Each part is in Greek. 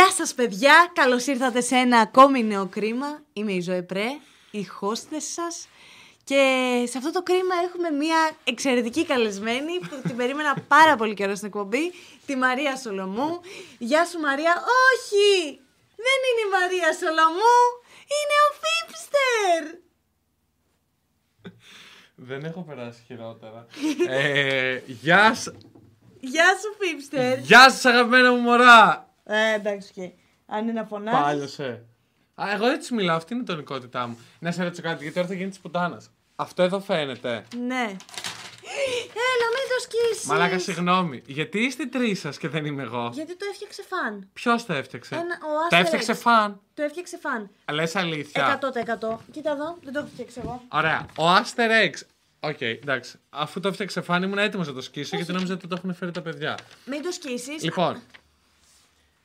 Γεια σας παιδιά, καλώς ήρθατε σε ένα ακόμη νέο κρίμα. Είμαι η Ζωέ Πρέ, η hostess σας. Και σε αυτό το κρίμα έχουμε μια εξαιρετική καλεσμένη που την περίμενα πάρα πολύ καιρό στην εκπομπή, τη Μαρία Σολομού. Γεια σου Μαρία. Όχι! Δεν είναι η Μαρία Σολομού, είναι ο Φίπστερ! Δεν έχω περάσει χειρότερα. ε, γεια σ... Γεια σου Φίπστερ! Γεια σας αγαπημένα μου μωρά! Ε, εντάξει, okay. αν είναι να φωνάζεις. Πάλιωσε. Α, εγώ έτσι μιλάω, αυτή είναι η τονικότητά μου. Να σε ρωτήσω κάτι, γιατί τώρα θα γίνει της πουτάνα. Αυτό εδώ φαίνεται. Ναι. Έλα, μην το σκίσεις. Μαλάκα, συγγνώμη. Γιατί είστε τρεις σας και δεν είμαι εγώ; Γιατί το έφτιαξε φαν. Ποιος το έφτιαξε; Ένα- ο το Asterix. έφτιαξε φαν. Το έφτιαξε φαν. Λες αλήθεια. 100%. Κοίτα εδώ, δεν το έχω φτιάξει εγώ. Ωραία. Ο Aster X. Οκ, εντάξει. Αφού το έφτιαξε φαν, ήμουν έτοιμος να το σκίσω γιατί νόμιζα ότι το έχουν φέρει τα παιδιά. Μην το σκίσεις. Λοιπόν,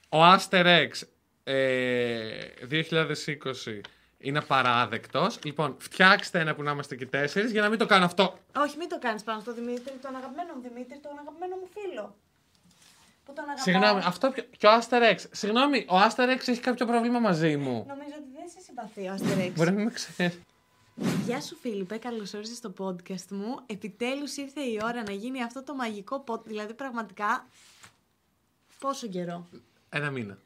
ο Aster X ε, 2020 είναι απαράδεκτο. Λοιπόν, φτιάξτε ένα που να είμαστε και τέσσερις για να μην το κάνω αυτό. Όχι, μην το κάνεις πάνω στο Δημήτρη, τον αγαπημένο μου Δημήτρη, τον αγαπημένο μου φίλο. Που τον αγαπάω. Συγγνώμη, αυτό ποιο- και ο Aster X. Συγγνώμη, ο Aster X έχει κάποιο πρόβλημα μαζί μου. Νομίζω ότι δεν σε συμπαθεί ο Aster X. Μπορεί να μην με ξέρει. Γεια σου Φίλιππε, καλώς όρισες στο podcast μου. Επιτέλους ήρθε η ώρα να γίνει αυτό το μαγικό podcast. Δηλαδή πραγματικά πόσο καιρό, Ένα μήνα.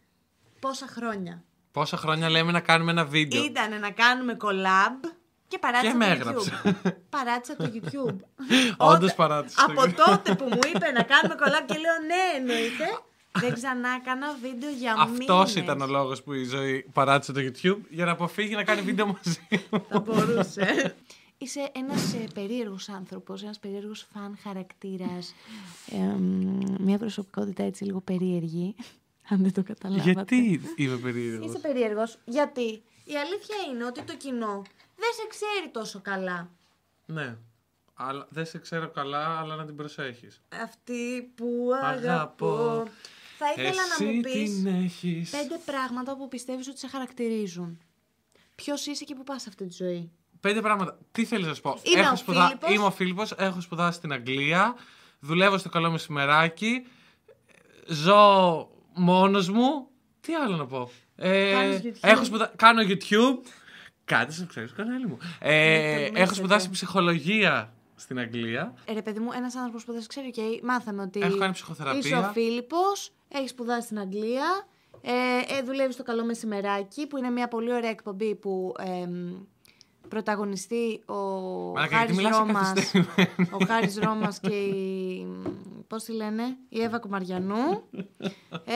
πόσα χρόνια; Πόσα χρόνια λέμε να κάνουμε ένα βίντεο; Ήτανε να κάνουμε collab και παράτησα Και με το έγραψε. YouTube. παράτησα το YouTube. Όντως Όταν- παράτησε το Από YouTube. τότε που μου είπε να κάνουμε collab και λέω ναι εννοείται. δεν ξανά έκανα βίντεο για Αυτός μήνες. ήταν ο λόγος που η ζωή παράτησε το YouTube για να αποφύγει να κάνει βίντεο μαζί μου. Θα μπορούσε. Είσαι ένας ε, περίεργος άνθρωπος, ένας περίεργος φαν χαρακτήρας, ε, μ, μια προσωπικότητα έτσι λίγο περίεργη, αν δεν το καταλάβατε. Γιατί είμαι περίεργος; Είσαι περίεργος, γιατί; Η αλήθεια είναι ότι το κοινό δεν σε ξέρει τόσο καλά. Ναι. Αλλά δεν σε ξέρω καλά, αλλά να την προσέχεις. Αυτή που αγαπώ. Αγαπώ. Θα ήθελα να μου πεις την έχεις. πέντε πράγματα που πιστεύεις ότι σε χαρακτηρίζουν. Ποιος είσαι και που πας σε αυτή τη ζωή; Πέντε πράγματα. Τι θέλεις να σου πω; Είμαι έχω ο σπουδα... Φίλιππος. Είμαι ο Φίλιππος, έχω σπουδάσει στην Αγγλία, δουλεύω στο καλό μεσημεράκι, ζω μόνος μου. Τι άλλο να πω; Ε, Κάνεις YouTube. έχω σπουδα... Κάνω YouTube. Κάτι να ξέρεις το κανάλι μου. Ε, Ναι, το έχω μέσα σπουδάσει εδώ. ψυχολογία στην Αγγλία. Ε, ρε παιδί μου, ένας άνθρωπος που δεν σε ξέρει, okay, μάθαμε ότι Έχω κάνει ψυχοθεραπεία. είσαι ο Φίλιππος, έχεις σπουδάσει στην Αγγλία, ε, ε, δουλεύεις στο καλό μεσημεράκι, που είναι μια πολύ ωραία εκπομπή που εμ, πρωταγωνιστεί ο Μαλάκα, γιατί Χάρης μιλάς σε Ρώμας, καθυστερημένο. ο Χάρης Ρώμας και η, πώς τη λένε, η Εύα Κομαριανού. ε,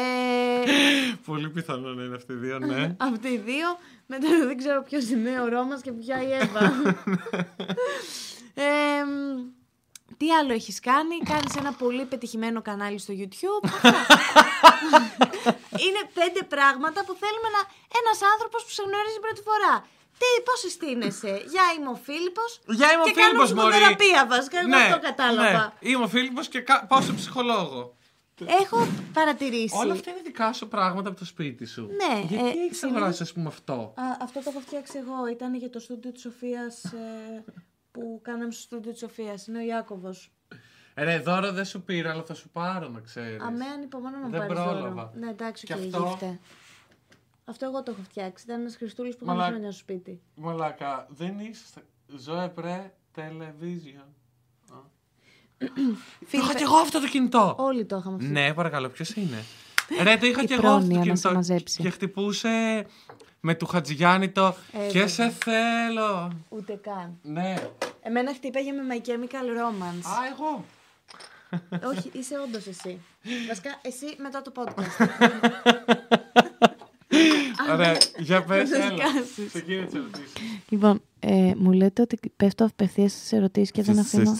Πολύ πιθανό να είναι αυτοί οι δύο, ναι. Αυτοί οι δύο. Μετά δεν ξέρω ποιος είναι ο Ρώμας και ποια η Εύα. Ε, μ, τι άλλο έχεις κάνει, κάνεις ένα πολύ πετυχημένο κανάλι στο YouTube. είναι πέντε πράγματα που θέλουμε να... Ένας άνθρωπος που σε γνωρίζει πρώτη φορά. Τι, πώς συστήνεσαι; Γεια, είμαι ο Φίλιππος. Γεια, είμαι ο και κάνω Φίλιππος, μωρή. ψυχοθεραπεία βασικά, εγώ αυτό κατάλαβα. Ναι. Είμαι ο Φίλιππος και κα... πάω σε ψυχολόγο. Έχω παρατηρήσει. Όλα αυτά είναι δικά σου πράγματα από το σπίτι σου. Ναι, Γιατί ε, έχεις συνήθως- αγοράσει, ας πούμε, αυτό; Α, αυτό το έχω φτιάξει εγώ. Ήταν για το στούντιο της Σοφίας ε, που κάναμε στο στούντιο της Σοφίας. Είναι ο Ιάκωβος. Ρε, δώρο δεν σου πήρα, αλλά θα σου πάρω να ξέρεις. Αμέ ανυπομονώ να μου Δεν πάρεις πρόλαβα. δώρο. Ναι, εντάξει, Και και αυτό; Γύφτε. Αυτό εγώ το έχω φτιάξει. Ήταν ένας Χριστούλης που Μαλά- είχαμε χρόνια στο σπίτι. Μαλάκα, δεν είσαι. στα- Ζωέ πρέ, television. Το Φίλιππε, είχα κι εγώ αυτό το κινητό. Όλοι το είχαμε αυτό. Ναι, παρακαλώ, ποιος είναι; Ρε, το είχα Η κι εγώ αυτό το πρόνοια να σε κινητό. μαζέψει. Και χτυπούσε με του Χατζηγιάννη το. Ε, και βέβαια. σε θέλω. Ούτε καν. Ναι. Εμένα χτύπαγε με My Chemical Romance. Α, εγώ. Όχι, είσαι όντως εσύ. Βασικά, εσύ μετά το podcast. Ωραία, για πες, Θα έλα. σκάσεις. Ξεκίνησε τις ερωτήσεις. λοιπόν, ε, μου λέτε ότι πέφτω απευθείας στις ερωτήσεις και δεν αφήνω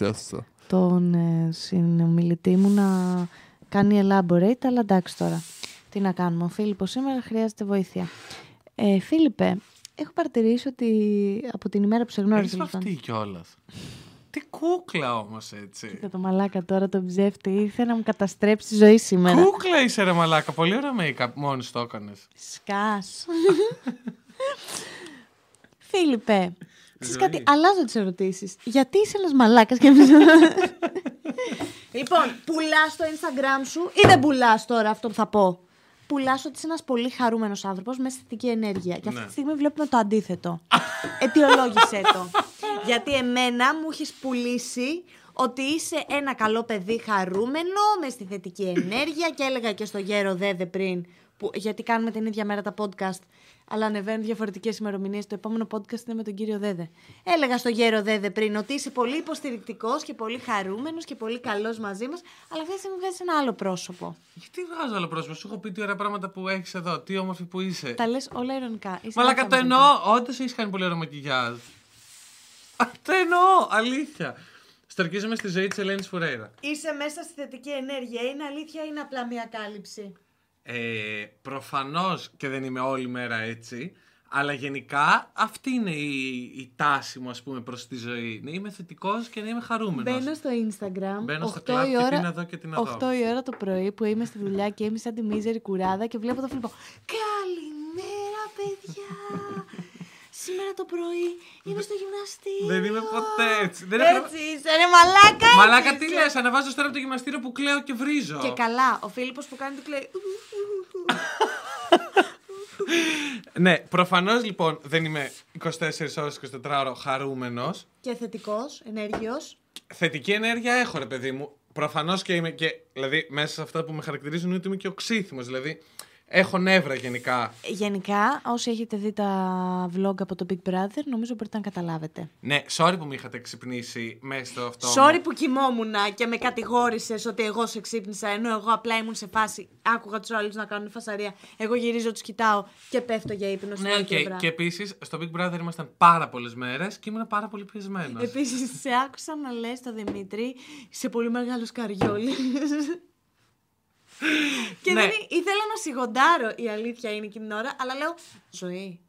τον ε, συνομιλητή μου να κάνει elaborate, αλλά εντάξει τώρα. Τι να κάνουμε. Ο Φίλιππος σήμερα χρειάζεται βοήθεια. Ε, Φίλιππε, έχω παρατηρήσει ότι από την ημέρα που σε γνώρισα... Έχεις λοιπόν, αυτή κιόλας. Τι κούκλα όμως έτσι. Κοίτα το μαλάκα τώρα, τον ψεύτη, ήρθε να μου καταστρέψει τη ζωή σήμερα. Κούκλα είσαι ρε μαλάκα. Πολύ ωραία make-up. Μόνος το έκανες. Σκάς. Φίλιππε, ξέρεις Ζωή. κάτι, αλλάζω τις ερωτήσεις. Γιατί είσαι ένας μαλάκας και εμείς... λοιπόν, πουλάς το Instagram σου ή δεν πουλάς τώρα αυτό που θα πω; πουλάς ότι είσαι ένας πολύ χαρούμενος άνθρωπος με αισθητική ενέργεια. Και αυτή Ναι. τη στιγμή βλέπουμε το αντίθετο. Αιτιολόγησέ το. Γιατί εμένα μου έχεις πουλήσει ότι είσαι ένα καλό παιδί χαρούμενο, με στη θετική ενέργεια και έλεγα και στο γέρο Δέδε πριν, που, γιατί κάνουμε την ίδια μέρα τα podcast, αλλά ανεβαίνουν διαφορετικές ημερομηνίες. Το επόμενο podcast είναι με τον κύριο Δέδε. Έλεγα στο γέρο Δέδε πριν ότι είσαι πολύ υποστηρικτικός και πολύ χαρούμενος και πολύ καλός μαζί μας, αλλά αυτή τη στιγμή βγάζει ένα άλλο πρόσωπο. Γιατί βγάζω άλλο πρόσωπο, σου έχω πει τι ωραία πράγματα που έχεις εδώ, τι όμορφη που είσαι. Τα λες όλα ειρωνικά. Είσαι Μαλάκα ένα το τσάμπα. εννοώ, όντως έχεις κάνει πολύ ωραίο μακιγιάζ. Α, το εννοώ, αλήθεια. Στορκίζομαι στη ζωή της Ελένης Φουρέιρα. Είσαι μέσα στη θετική ενέργεια. Είναι αλήθεια ή είναι απλά μια κάλυψη; Ε, Προφανώς και δεν είμαι όλη μέρα έτσι. Αλλά γενικά αυτή είναι η, η τάση μου, ας πούμε, προς τη ζωή. Να είμαι θετικός και να είμαι χαρούμενος. Μπαίνω στο Instagram. Μπαίνω στο 8 κλαμπ η και ώρα, τι να δω και τι να δω. 8 η ώρα το πρωί που είμαι στη δουλειά και είμαι σαν τη μίζερη κουράδα και βλέπω το φιλμό. Καλημέρα, παιδιά! Σήμερα το πρωί είμαι στο γυμναστήριο. Δεν είμαι ποτέ έτσι. Δεν έχω- Έτσι είσαι, ρε μαλάκα. έτσι Μαλάκα τι είσαι. λες, ανεβάζω τώρα από το γυμναστήριο που κλαίω και βρίζω. Και καλά, ο Φίλιππος που κάνει του κλαίει. Ναι, προφανώς λοιπόν δεν είμαι 24 ώρες 24 ώρο χαρούμενος. και θετικός, ενέργειος. Θετική ενέργεια έχω, ρε παιδί μου. Προφανώς και είμαι και. Δηλαδή, μέσα σε αυτά που με χαρακτηρίζουν είναι ότι είμαι και οξύθυμος. Δηλαδή, έχω νεύρα γενικά. Γενικά, όσοι έχετε δει τα vlog από το Big Brother, νομίζω μπορείτε να καταλάβετε. Ναι, sorry που με είχατε ξυπνήσει μέσα στο αυτό. μου. Sorry που κοιμόμουν και με κατηγόρησες ότι εγώ σε ξύπνησα, ενώ εγώ απλά ήμουν σε φάση. Άκουγα τους άλλους να κάνουν φασαρία. Εγώ γυρίζω, τους κοιτάω και πέφτω για ύπνο στην Ναι, άλλη οκ. πλευρά. Και επίσης στο Big Brother ήμασταν πάρα πολλές μέρες και ήμουν πάρα πολύ πιεσμένος. Επίσης, σε άκουσα να λες το Δημήτρη, είσαι πολύ μεγάλο καριόλι. Και Ναι. δεν ή- ήθελα να σιγοντάρω, η αλήθεια είναι εκείνη την ώρα, αλλά λέω Ζωή,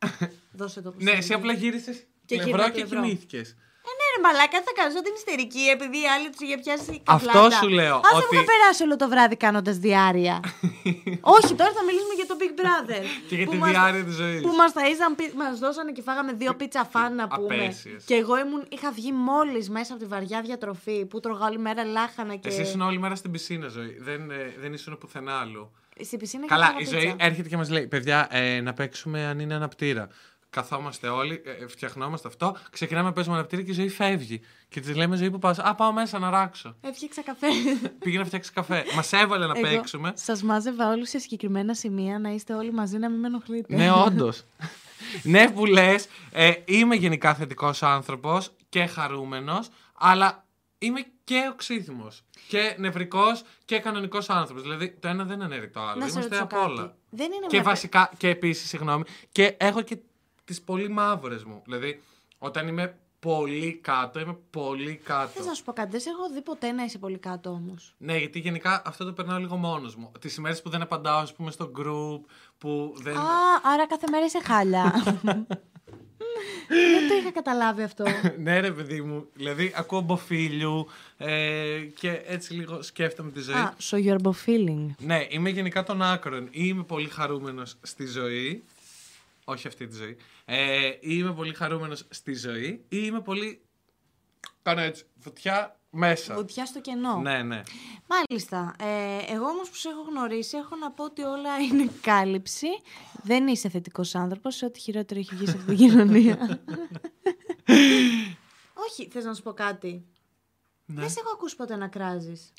δώσε το που ναι, σου εσύ είναι». απλά γύρισες Και πλευρό γύρνα και πλευρό. κοιμήθηκες. Ε, ναι, ρε Μαλάκα, θα κάνω την ιστερική επειδή η άλλη τους είχε πιάσει Αυτό καφλάτα. σου λέω, Ας δεν ότι- μου είχα περάσει όλο το βράδυ κάνοντας διάρκεια. Όχι, τώρα θα μιλήσουμε για το Big Brother. Και για Που τη μας- διάρκεια της ζωής. Που μας ταΐζαν, πι- μας δώσανε και φάγαμε δύο πίτσα φαν να πούμε. Απέσιες. Και εγώ ήμουν, είχα βγει μόλις μέσα από τη βαριά διατροφή που τρώγα όλη μέρα λάχανα και. Εσύ ήσουν όλη μέρα στην πισίνα ζωή. Δεν, ε, δεν ήσουν πουθενά αλλού. Στην πισίνα Καλά, και η φάγα ζωή πίτσα. έρχεται και μας λέει: Παιδιά, ε, να παίξουμε αν είναι αναπτήρα. Καθόμαστε όλοι, ε, φτιαχνόμαστε αυτό, ξεκινάμε να παίζουμε αναπτήρα και η ζωή φεύγει. Και τη λέμε: Ζωή που πας. Α, πάω μέσα να ράξω. Έφτιαξα καφέ. Πήγε να φτιάξεις καφέ. Μας έβαλε να παίξουμε. Σας μάζευα όλους σε συγκεκριμένα σημεία να είστε όλοι μαζί να μην με ενοχλείτε. ναι, όντως. ναι, που λες, ε, είμαι γενικά θετικός άνθρωπος και χαρούμενος, αλλά είμαι και οξύθυμος. Και νευρικός και κανονικός άνθρωπος. Δηλαδή το ένα δεν αναιρεί το άλλο. Να σε Είμαστε ρωτήσω απ' κάτι. όλα. Δεν είναι Και μια- βασικά, και επίσης, συγγνώμη, και έχω και τις πολύ μαύρες μου. Δηλαδή, όταν είμαι πολύ κάτω, είμαι πολύ κάτω. Θες να σου πω κάτι, δεν σε έχω δει ποτέ να είσαι πολύ κάτω όμως. Ναι, γιατί γενικά αυτό το περνάω λίγο μόνος μου. Τις ημέρες που δεν απαντάω, ας πούμε, στο group, που δεν. Α, άρα κάθε μέρα είσαι χάλια. Δεν το είχα καταλάβει αυτό. ναι, ρε παιδί μου. Δηλαδή, ακούω μποφίλιου ε, και έτσι λίγο σκέφτομαι τη ζωή. Α, so you're feeling. Ναι, είμαι γενικά των άκρων. Ή είμαι πολύ χαρούμενος στη ζωή. Όχι αυτή τη ζωή. Ε, ή είμαι πολύ χαρούμενος στη ζωή. Ή είμαι πολύ... Κάνω έτσι. Φωτιά μέσα. Βουτιά στο κενό. Ναι, ναι. Μάλιστα. Ε, εγώ όμως που σε έχω γνωρίσει έχω να πω ότι όλα είναι κάλυψη. Δεν είσαι θετικός άνθρωπος σε ό,τι χειρότερο έχει βγει σε αυτή την κοινωνία. Όχι, θες να σου πω κάτι; Ναι. Δεν σε έχω ακούσει ποτέ να κράζεις.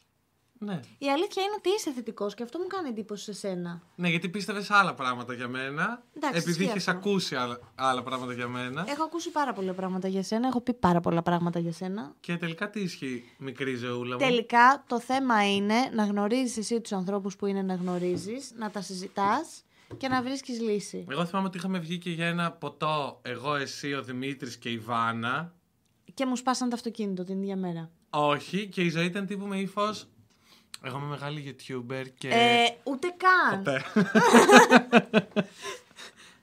Ναι. Η αλήθεια είναι ότι είσαι θετικός και αυτό μου κάνει εντύπωση σε σένα. Ναι, γιατί πίστευες άλλα πράγματα για μένα. Εντάξει, επειδή ισχύει είχες αυτό. ακούσει άλλα, άλλα πράγματα για μένα. Έχω ακούσει πάρα πολλά πράγματα για σένα, έχω πει πάρα πολλά πράγματα για σένα. Και τελικά τι ισχύει, μικρή ζωούλα μου; Τελικά το θέμα είναι να γνωρίζεις εσύ τους ανθρώπους που είναι να γνωρίζεις, να τα συζητάς και να βρίσκεις λύση. Εγώ θυμάμαι ότι είχαμε βγει και για ένα ποτό, εγώ, εσύ, ο Δημήτρης και η Βάνα. Και μου σπάσαν το αυτοκίνητο την ίδια μέρα. Όχι, και η ζωή ήταν τύπου με ύφος. Εγώ είμαι μεγάλη YouTuber και. Ε, ούτε καν. Ποτέ.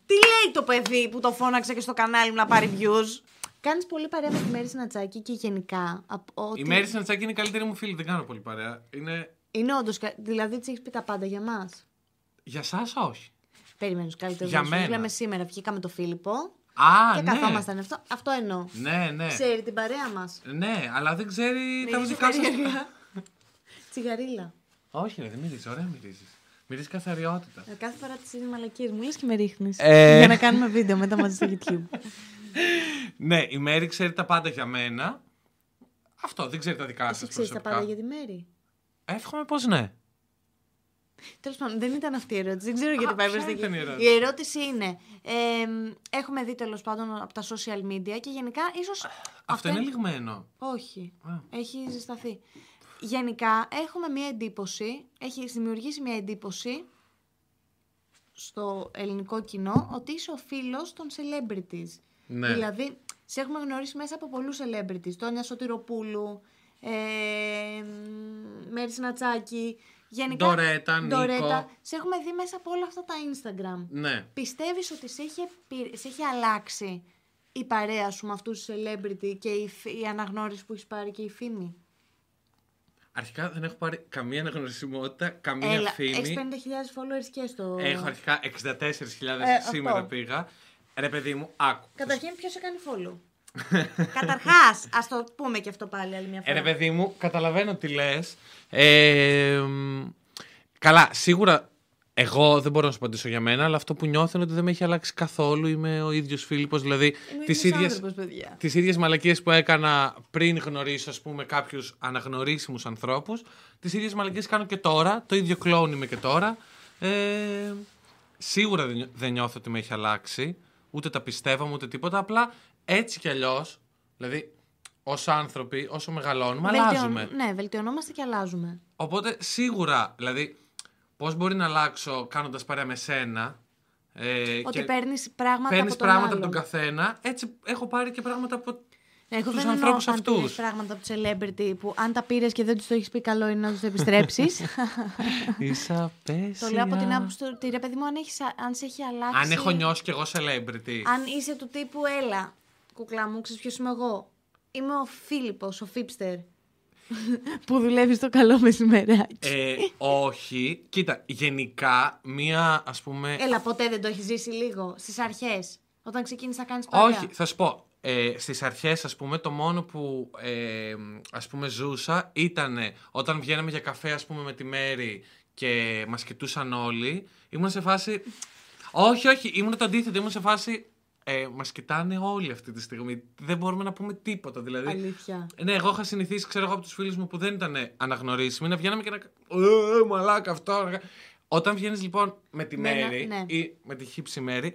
Τι λέει το παιδί που το φώναξε και στο κανάλι μου να πάρει views; Κάνεις πολύ παρέα με τη Μέρη Συνατσάκη και γενικά. από ότι- Η Μέρη Συνατσάκη είναι η καλύτερη μου φίλη, δεν κάνω πολύ παρέα. Είναι. Είναι όντως. Δηλαδή της έχεις πει τα πάντα για μας. Για εσά, όχι. Περιμένεις καλύτερο. Για μένα. Λέμε σήμερα, βγήκαμε το Φίλιππο Α, και ναι. καθόμασταν αυτό. Αυτό εννοώ. Ναι, ναι. Ξέρει την παρέα μας. Ναι, αλλά δεν ξέρει τα Μυρίζει δικά σας. Περίεργα. Τσιγαρίλα. όχι, ρε, δεν μυρίζει, ωραία μυρίζει. Μυρίζει καθαριότητα. Ε, Κάθε φορά τις είναι μαλακίες μου, λες και με ρίχνεις. Ε. Για να κάνουμε βίντεο μετά μαζί στο YouTube. ναι, η Μέρη ξέρει τα πάντα για μένα. Αυτό, δεν ξέρει τα δικά Εσύ σα ξέρεις τα προσωπικά. πάντα για τη Μέρη; Εύχομαι πως ναι. Τέλος πάντων, δεν ήταν αυτή η ερώτηση. Δεν ξέρω γιατί πάει ποια προς τα ήταν εκεί. η ερώτηση; Η ερώτηση είναι. ε, έχουμε δει τέλος πάντων από τα social media και γενικά ίσως. Αυτό είναι λιγμένο. Όχι. Α. Έχει ζεσταθεί. Γενικά έχουμε μια εντύπωση, έχει δημιουργήσει μια εντύπωση στο ελληνικό κοινό ότι είσαι ο φίλος των celebrities. Ναι. Δηλαδή, σε έχουμε γνωρίσει μέσα από πολλούς celebrities. Τόνια Σωτηροπούλου, ε, μ, Μέρη Σνατσάκη, γενικά... Ντορέτα, Νίκο. Ντορέτα. Σε έχουμε δει μέσα από όλα αυτά τα Instagram. Ναι. Πιστεύεις ότι σε έχει, επι- σε έχει αλλάξει η παρέα σου με αυτούς τους celebrity και η, φ- η αναγνώριση που έχεις πάρει και η φήμη; Αρχικά δεν έχω πάρει καμία αναγνωρισιμότητα, καμία Έλα, φήμη. έχεις 50.000 followers και στο... Έχω αρχικά 64.000 Ε, σήμερα αυτό. πήγα. Ρε παιδί μου, άκου. Καταρχήν ποιος σε κάνει follow; Καταρχάς, ας το πούμε και αυτό πάλι άλλη μια Ε, φορά. ρε παιδί μου, καταλαβαίνω τι λες. Ε, μ, καλά, σίγουρα εγώ δεν μπορώ να σου απαντήσω για μένα, αλλά αυτό που νιώθω είναι ότι δεν με έχει αλλάξει καθόλου. Είμαι ο ίδιος Φίλιππος, δηλαδή Είμαι ο τις ίδιος ίδιες, άνθρωπος, παιδιά. τις ίδιες μαλακίες που έκανα πριν γνωρίσω, ας πούμε, κάποιους αναγνωρίσιμους ανθρώπους, τις ίδιες μαλακίες κάνω και τώρα, το ίδιο κλόουν είμαι και τώρα. Ε, σίγουρα δεν, νιώ- δεν νιώθω ότι με έχει αλλάξει, ούτε τα πιστεύω ούτε τίποτα, απλά έτσι κι αλλιώς, δηλαδή ως άνθρωποι, όσο μεγαλώνουμε, Βελτιω- αλλάζουμε. Ναι, βελτιωνόμαστε και αλλάζουμε. Οπότε σίγουρα, δηλαδή, πώς μπορεί να αλλάξω κάνοντας παρέα με σένα, ε, Ότι και παίρνεις πράγματα παίρνεις από τον πράγματα άλλον. από τον καθένα, έτσι έχω πάρει και πράγματα από Ναι, Εγώ τους δεν εννοώ ανθρώπους αν αυτούς. πήρες πράγματα από celebrity που αν τα πήρες και δεν τους το έχεις πει καλό είναι να τους επιστρέψεις. Είσαι απέσια. το λέω από την άποψη του ότι ρε παιδί μου, αν, έχεις, αν σε έχει αλλάξει. Αν έχω νιώσει κι εγώ celebrity. Αν είσαι του τύπου έλα, κουκλά μου, ξέρει ποιος είμαι εγώ. Είμαι ο Φίλιππος, ο Φίπστερ. Που δουλεύεις στο καλό μεσημεράκι. Ε, όχι. Κοίτα, γενικά, μία ας πούμε. Έλα, ποτέ δεν το έχεις ζήσει λίγο στις αρχές. Όταν ξεκίνησες να κάνεις παρέα; όχι, θα σου πω. Ε, στις αρχές, ας πούμε, το μόνο που ε, ας πούμε ζούσα ήταν όταν βγαίναμε για καφέ, ας πούμε, με τη Μέρη και μας κοιτούσαν όλοι, ήμουν σε φάση... Όχι, όχι, ήμουν το αντίθετο, ήμουν σε φάση... Ε, μας κοιτάνε όλοι αυτή τη στιγμή. Δεν μπορούμε να πούμε τίποτα, δηλαδή. Αλήθεια. Ναι, εγώ είχα συνηθίσει, ξέρω εγώ από τους φίλους μου που δεν ήταν αναγνωρίσιμοι, να βγαίναμε και να. Ε, μαλάκα αυτό. να- Όταν βγαίνεις λοιπόν με τη Με ένα- Μέρη ναι. ή με τη χύψη Μέρη,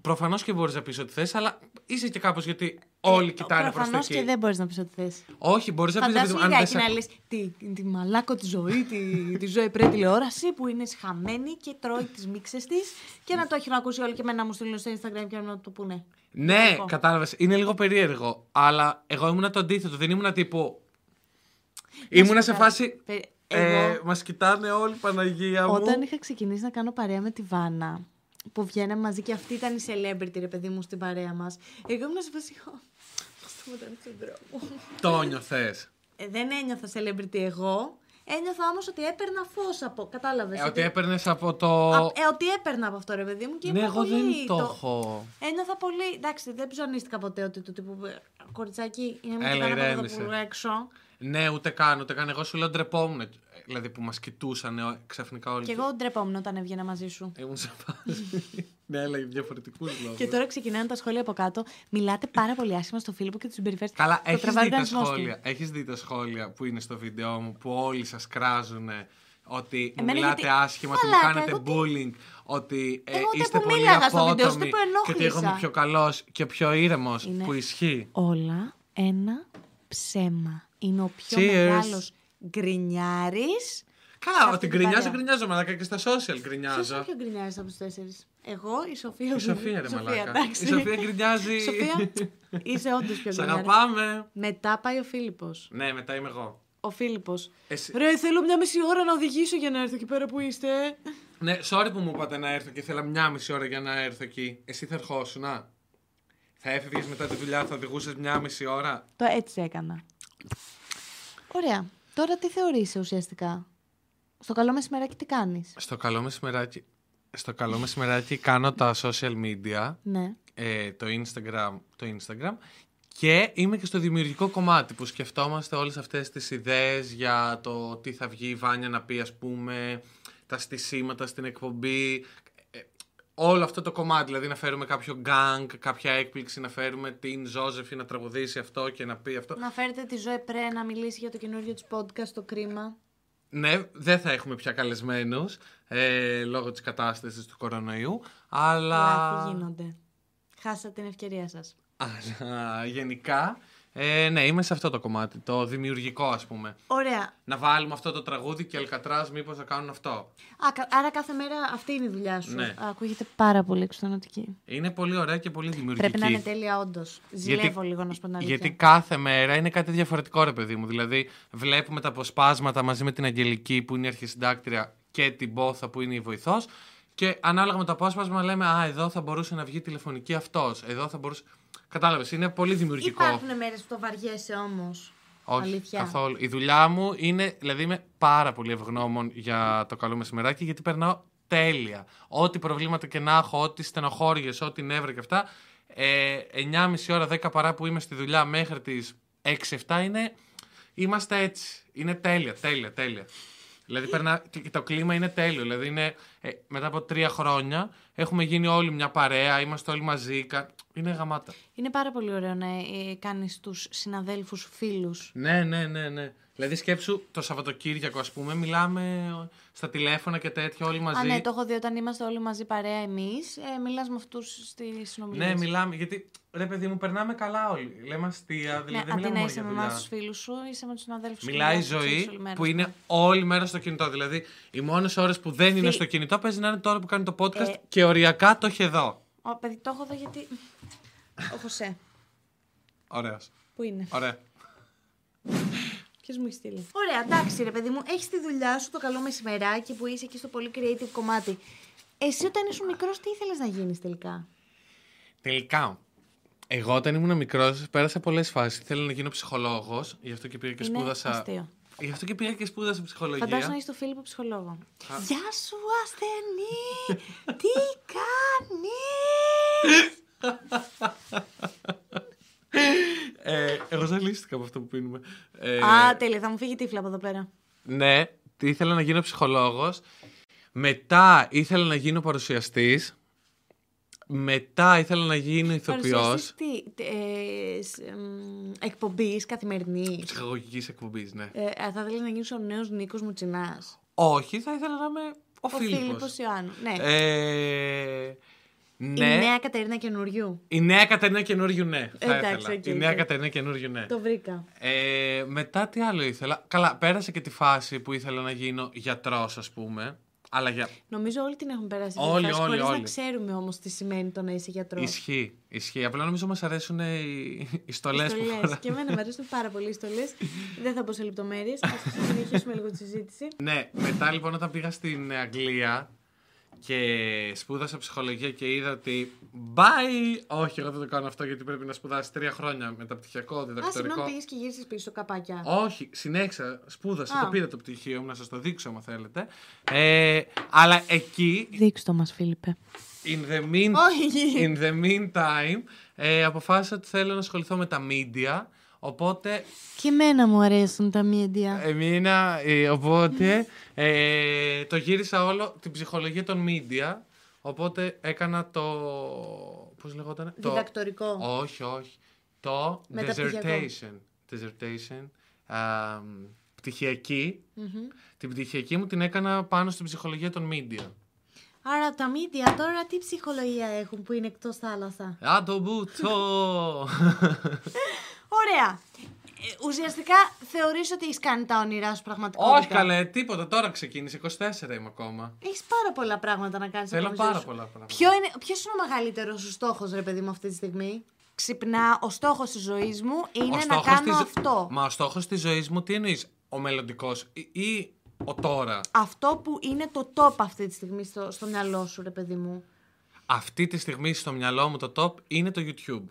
προφανώς και μπορείς να πεις ό,τι θες, αλλά είσαι και κάπως γιατί όλοι κοιτάνε προς τα Προφανώς εκεί. Ε, και δεν μπορείς να πεις ό,τι θες. Όχι, μπορείς να πεις Φαντάσου αν δεν λιγάκι σε- να λες τη, τη μαλάκο τη ζωή, τη, τη ζωή πρέ τηλεόραση που είναι σχαμένη και τρώει τις μίξες της και να το έχουν ακούσει όλοι και εμένα να μου στείλουν στο Instagram και να το πούνε. Ναι, Κακό. κατάλαβες. Είναι λίγο περίεργο. Αλλά εγώ ήμουνα το αντίθετο. Δεν ήμουνα τύπου. Ήμουνα σε κάτι. φάση. Πε- Ε, εγώ- Μας κοιτάνε όλοι, Παναγία μου. Όταν είχα ξεκινήσει να κάνω παρέα με τη Βάνα, που βγαίναμε μαζί και αυτή ήταν η celebrity, ρε παιδί μου, στην παρέα μας. Εγώ ήμουν σε φάση. «Ω, Θα σταματάνε στον δρόμο. Το νιωθε. Ε, δεν ένιωθα celebrity εγώ. Ένιωθα όμως ότι έπαιρνα φως από. Κατάλαβες. Ε, ότι έπαιρνες από το. Α, ε, ότι έπαιρνα από αυτό, ρε παιδί μου. Και Ναι, ήμουν εγώ δεν πολύ το έχω. Ένιωθα πολύ. Εντάξει, δεν ψωνίστηκα ποτέ ότι του τύπου. ε, Κοριτσάκι, είναι με Έλα, κοιτάνε από εδώ ηρέμησε. που έξω. Ναι, ούτε καν, ούτε καν. Εγώ σου λέω ντρεπόμουν. Ε, Δηλαδή που μας κοιτούσαν ε, ξαφνικά όλοι. Και εγώ ντρεπόμουν όταν έβγαινα μαζί σου. Ήμουν σε φάση. ναι, αλλά για διαφορετικούς λόγους. Και τώρα ξεκινάνε τα σχόλια από κάτω. Μιλάτε πάρα πολύ άσχημα στο Φίλιππο και τους συμπεριφέρετε. Καλά, Το έχεις τραβάει δει, ο τα οργανισμός του. σχόλια, έχεις δει τα σχόλια που είναι στο βίντεο μου που όλοι σας κράζουν ότι μου Εμένα μιλάτε γιατί- άσχημα, ότι μου Μαλάκα, κάνετε εγώ τι- bullying, ότι ε, Εγώ ούτε είστε που πολύ μίλαγα στο βίντεο σου, απότομοι ούτε που και ότι εγώ είμαι ενόχλησα. πιο καλός και πιο ήρεμος. Είναι- Που ισχύει. Όλα ένα ψέμα. Είναι ο πιο Cheers. μεγάλος γκρινιάρης. Καλά, αυτή ότι την γκρινιάζω, παρέα. γκρινιάζω, μαλάκα και στα social Ποιο γκρινιάζω. πιο γκρινιάρη από τους τέσσερις. Εγώ, η Σοφία. Η Σοφία, ρε μαλάκα. εντάξει. Η Σοφία γκρινιάζει. Σοφία, είσαι όντως πιο Σ' γκρινιάρη. αγαπάμε. Μετά πάει ο Φίλιππος. Ναι, μετά είμαι εγώ. Ο Φίλιππος. Εσύ- Ρε, θέλω μια μισή ώρα να οδηγήσω για να έρθω εκεί πέρα που είστε. Ναι, sorry που μου είπατε να έρθω και ήθελα μια μισή ώρα για να έρθω εκεί. Εσύ θα ερχόσουν, να. Θα έφευγες μετά τη δουλειά, θα οδηγούσες μια μισή ώρα. Το έτσι έκανα. Ωραία. Τώρα τι θεωρείσαι ουσιαστικά; Στο καλό μεσημεράκι τι κάνεις; Στο καλό μεσημεράκι, στο καλό μεσημεράκι κάνω τα social media, Ναι. ε, το, Instagram, το Instagram και είμαι και στο δημιουργικό κομμάτι που σκεφτόμαστε όλες αυτές τις ιδέες για το τι θα βγει η Βάνια να πει ας πούμε, τα στισίματα στην εκπομπή. Ε, Όλο αυτό το κομμάτι, δηλαδή να φέρουμε κάποιο γκάγκ, κάποια έκπληξη, να φέρουμε την Ζώζεφη να τραγουδήσει αυτό και να πει αυτό. Να φέρετε τη Ζωέ Πρέ να μιλήσει για το καινούριο της podcast, το κρίμα. Ναι, δεν θα έχουμε πια καλεσμένους ε, λόγω της κατάστασης του κορονοϊού, αλλά... Λάθη γίνονται. Χάσατε την ευκαιρία σας. Αλλά γενικά, ε, ναι, είμαι σε αυτό το κομμάτι, το δημιουργικό ας πούμε. Ωραία. Να βάλουμε αυτό το τραγούδι και Αλκατράς μήπως να κάνουν αυτό. Α, κα- άρα κάθε μέρα αυτή είναι η δουλειά σου. Ναι. Α, Ακούγεται πάρα πολύ εξωτερική. Είναι πολύ ωραία και πολύ δημιουργική. Πρέπει να είναι τέλεια, όντως. Ζηλεύω λίγο να σου πω την αλήθεια. γιατί κάθε μέρα είναι κάτι διαφορετικό, ρε παιδί μου. Δηλαδή, βλέπουμε τα αποσπάσματα μαζί με την Αγγελική που είναι η αρχισυντάκτρια και την Πόθα που είναι η βοηθός. Και ανάλογα με το απόσπασμα λέμε Α, εδώ θα μπορούσε να βγει τηλεφωνική αυτός. Εδώ θα μπορούσε. Κατάλαβες, είναι πολύ δημιουργικό. Υπάρχουν μέρες που το βαριέσαι όμως. Όχι, Αλήθεια. καθόλου. Η δουλειά μου είναι, δηλαδή είμαι πάρα πολύ ευγνώμων για το καλό μεσημεράκι γιατί περνάω τέλεια. Ό,τι προβλήματα και να έχω, ό,τι στενοχώριες, ό,τι νεύρα και αυτά, ε, 9.30 ώρα, 10 παρά που είμαι στη δουλειά μέχρι τις 6-7 είναι, είμαστε έτσι. Είναι τέλεια, τέλεια, τέλεια. Δηλαδή περνά, και και το κλίμα είναι τέλειο. Δηλαδή είναι, ε, μετά από τρία χρόνια έχουμε γίνει όλοι μια παρέα, είμαστε όλοι μαζί. κα- Είναι γαμάτα. Είναι πάρα πολύ ωραίο να ε, κάνεις τους συναδέλφους φίλους. Ναι, ναι, ναι, ναι. Δηλαδή σκέψου το Σαββατοκύριακο, ας πούμε, μιλάμε στα τηλέφωνα και τέτοια όλοι μαζί. Α, ναι, το έχω δει όταν είμαστε όλοι μαζί παρέα εμείς. Ε, Μιλάς με αυτούς στη συνομιλία. Ναι, μιλάμε. Γιατί ρε παιδί μου, περνάμε καλά όλοι. Λέμε αστεία, δηλαδή Ναι, δεν αντί μιλάμε να μόνο είσαι για με εμάς δουλειά. τους φίλους σου, είσαι με τους συναδέλφους σου. Μιλάει η ζωή που είναι όλη μέρα στο κινητό. Δηλαδή, οι μόνες ώρες που δεν είναι Φι- στο κινητό παίζει να είναι τώρα που κάνει το podcast Ε, και οριακά το έχει εδώ. Ω, παιδί, το έχω εδώ γιατί. Ο Χωσέ. Ωραίος. Πού είναι; Ωραία. Ποιος μου έχει στείλει; Ωραία, εντάξει, ρε παιδί μου, έχεις τη δουλειά σου το καλό μεσημεράκι που είσαι εκεί στο πολύ creative κομμάτι. Εσύ όταν ήσουν μικρός, τι ήθελες να γίνεις τελικά; Τελικά, εγώ όταν ήμουν μικρός πέρασα πολλές φάσεις. Θέλω να γίνω ψυχολόγος, γι' αυτό και πήγα και Είναι σπούδασα. αστείο. Γι' αυτό και πήγα και σπούδασα ψυχολογία. Φαντάζομαι να είσαι το Φίλιππο ψυχολόγο. Γεια σου, ασθενή! Τι κάνεις! Ε, εγώ ζαλίστηκα από αυτό που πίνουμε. Ε, Α, τέλεια, θα μου φύγει τύφλα από εδώ πέρα. ναι, ήθελα να γίνω ψυχολόγος. Μετά ήθελα να γίνω παρουσιαστής. Μετά ήθελα να γίνω ηθοποιός. Παρουσιαστής τι, τε- ε, σ- εμ, εκπομπής καθημερινής. Ψυχαγωγικής εκπομπής, ναι. Ε, α, θα ήθελα να γίνεις ο νέος Νίκος Μουτσινάς. Όχι, θα ήθελα να είμαι ο, Ο Φίλιππος. Φίλιππος Ιωάννου. Ναι. Ε, ναι. Η νέα Κατερίνα Καινούργιου. Η νέα Κατερίνα Καινούργιου, ναι. Θα Εντάξει, ήθελα. οκ, Η νέα οκ. Κατερίνα Καινούργιου, ναι. Το βρήκα. Ε, μετά τι άλλο ήθελα. Καλά, πέρασε και τη φάση που ήθελα να γίνω γιατρός, ας πούμε. Αλλά για... Νομίζω όλοι την έχουν περάσει. αυτή τη Όλοι, φάση, όλοι, χωρίς όλοι. να ξέρουμε όμως τι σημαίνει το να είσαι γιατρός. Ισχύει, ισχύει. Απλά νομίζω μας αρέσουν οι, οι στολές που Στολές. φορά. Και εμένα μου αρέσουν πάρα πολύ οι στολές. Δεν θα πω σε λεπτομέρειες. Ας συνεχίσουμε λίγο τη συζήτηση. Ναι, μετά λοιπόν όταν πήγα στην Αγγλία και σπούδασα ψυχολογία και είδα ότι bye! Όχι, εγώ δεν το κάνω αυτό γιατί πρέπει να σπουδάσεις τρία χρόνια μεταπτυχιακό, Α, διδακτορικό. συγγνώμη, πήγες και γύρισες πίσω καπάκια. Όχι, συνέχισα, σπούδασα, Α. το πήρα το πτυχίο μου, να σας το δείξω άμα θέλετε. Ε, αλλά εκεί, Δείξτε το μας, Φίλιππε. in the, mean, Όχι. in the meantime, ε, αποφάσισα ότι θέλω να ασχοληθώ με τα media, οπότε Και εμένα μου αρέσουν τα μίντια. Εμείνα, ε, οπότε ε, το γύρισα όλο την ψυχολογία των media. Οπότε έκανα το. Πώς λεγόταν, το. Διδακτορικό. Όχι, όχι. Το Μεταπτυχιακό. dissertation. Dissertation. α, πτυχιακή. Την πτυχιακή μου την έκανα πάνω στην ψυχολογία των media. Άρα τα μίντια τώρα τι ψυχολογία έχουν που είναι εκτός θάλασσα; Α, το μπούτσο! Ωραία. Ε, ουσιαστικά θεωρείς ότι έχεις κάνει τα όνειρά σου πραγματικότητα. όχι καλέ, τίποτα. Τώρα ξεκίνησε. 24 είμαι ακόμα. Έχεις πάρα πολλά πράγματα να κάνεις. Θέλω πάρα πολλά πράγματα. Ποιο είναι, ποιος είναι ο μεγαλύτερος σου στόχος, ρε παιδί μου, αυτή τη στιγμή; Ξυπνά, ο στόχος της ζωής μου είναι Ο να στόχος κάνω της ζω- αυτό. Μα ο στόχος της ζωής μου τι εννοείς, ο μελλοντικός ή, ή ο τώρα; Αυτό που είναι το top αυτή τη στιγμή στο, στο μυαλό σου, ρε παιδί μου. Αυτή τη στιγμή στο μυαλό μου το top είναι το YouTube.